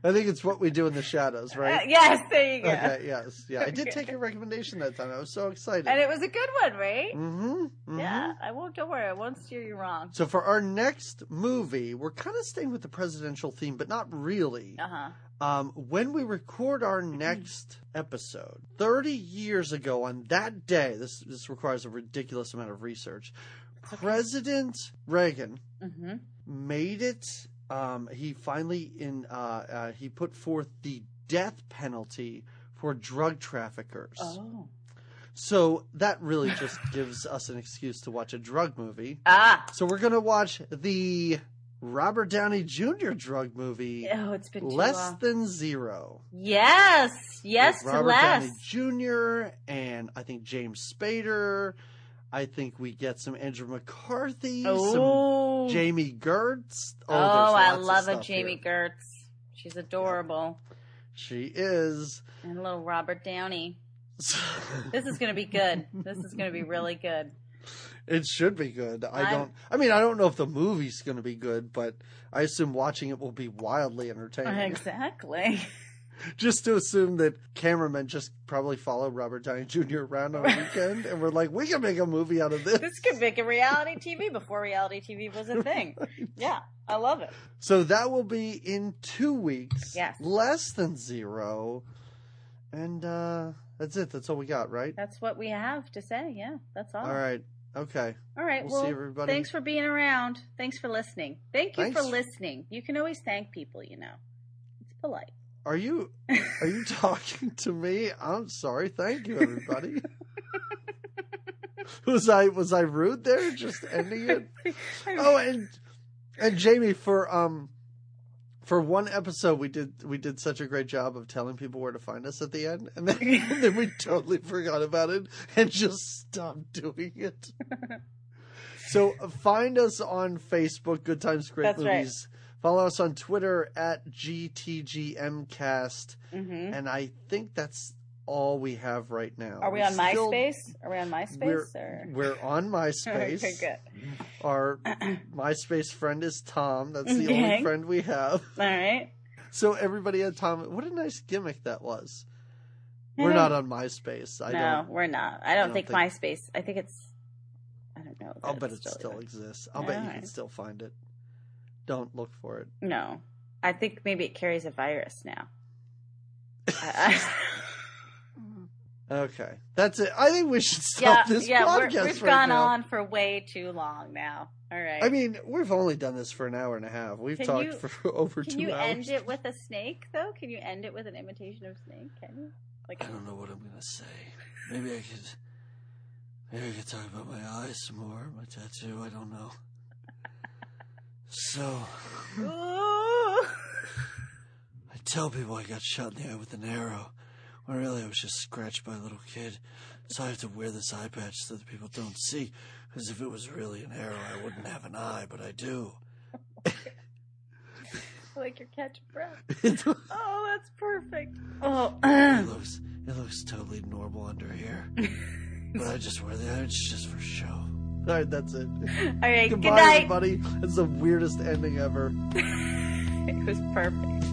I think it's what we do in the shadows, Uh, right? yes, there you go. Okay, yes. Yeah, I did Okay. take your recommendation that time. I was so excited. And it was a good one, right? mm-hmm, Yeah, I won't. Don't worry, I won't steer you wrong. So for our next movie, we're kind of staying with the presidential theme, but not really. Uh huh. Um, when we record our next episode, 30 years ago on that day, this, this requires a ridiculous amount of research, President Reagan Mm-hmm. made it. Um, he finally in uh, uh, he put forth the death penalty for drug traffickers. Oh. So that really just gives us an excuse to watch a drug movie. Ah. So we're gonna watch the Robert Downey Jr. drug movie, Oh, it's been Less long. Than Zero. Yes. Yes Robert less. Downey Jr. and I think James Spader. I think we get some Andrew McCarthy, some Oh. Jami Gertz. Oh, oh there's I love a Jami here. Gertz. She's adorable. She is. And a little Robert Downey. This is going to be good. This is going to be really good. it should be good. I I'm- don't. I mean, I don't know if the movie's going to be good, but I assume watching it will be wildly entertaining. Exactly. just to assume that cameramen just probably follow Robert Downey Jr. around on a weekend, and we're like, we can make a movie out of this. This could make a reality TV before reality TV was a thing. Yeah, I love it. So that will be in two weeks. Yes. Less than zero. And uh that's it. That's all we got, right? That's what we have to say. Yeah, that's all. All right. Okay. All right. We'll well, see everybody. thanks for being around. Thanks for listening. Thank you for listening. You can always thank people, you know. It's polite. Are you are you talking to me? I'm sorry. Thank you, everybody. was I was I rude there? Just ending it? Oh, and and Jamie for um for one episode we did we did such a great job of telling people where to find us at the end, and then, and then we totally forgot about it and just stopped doing it. so uh, find us on Facebook, Good Times Great That's right. Follow us on Twitter at GTGMcast, hmm and I think that's all we have right now. Are we on still- MySpace? Are we on We're, MySpace? Or? we're on MySpace. Okay, good. Our MySpace friend is Tom. That's the Okay. only friend we have. All right. So everybody had Tom. What a nice gimmick that was. We're not on MySpace. I no, we're not. I don't, don't think, think- MySpace. I think it's. I don't know. I'll bet it still there. exists. I'll bet you can still find it. Don't look for it. No, I think maybe it carries a virus now. I- Okay, that's it. I think we should yeah, stop this yeah, we're, podcast we've right gone now. on for way too long now. All right. I mean, we've only done this for an hour and a half. We've Can talked you- for over Can you end it with a snake though? Can you end it with an imitation of snake? Can you? Like I don't know what I'm gonna say. Maybe I could. Maybe I could talk about my eyes some more. My tattoo. I don't know. So. I tell people I got shot in the eye with an arrow, when really I was just scratched by a little kid. So I have to wear this eye patch so that people don't see, because if it was really an arrow, I wouldn't have an eye, but I do. like you're catching breath. oh, that's perfect. Oh, it looks it looks totally normal under here, but I just wear the it's just for show. All right, that's it. All right, Goodbye, good night. It's the weirdest ending ever. it was perfect.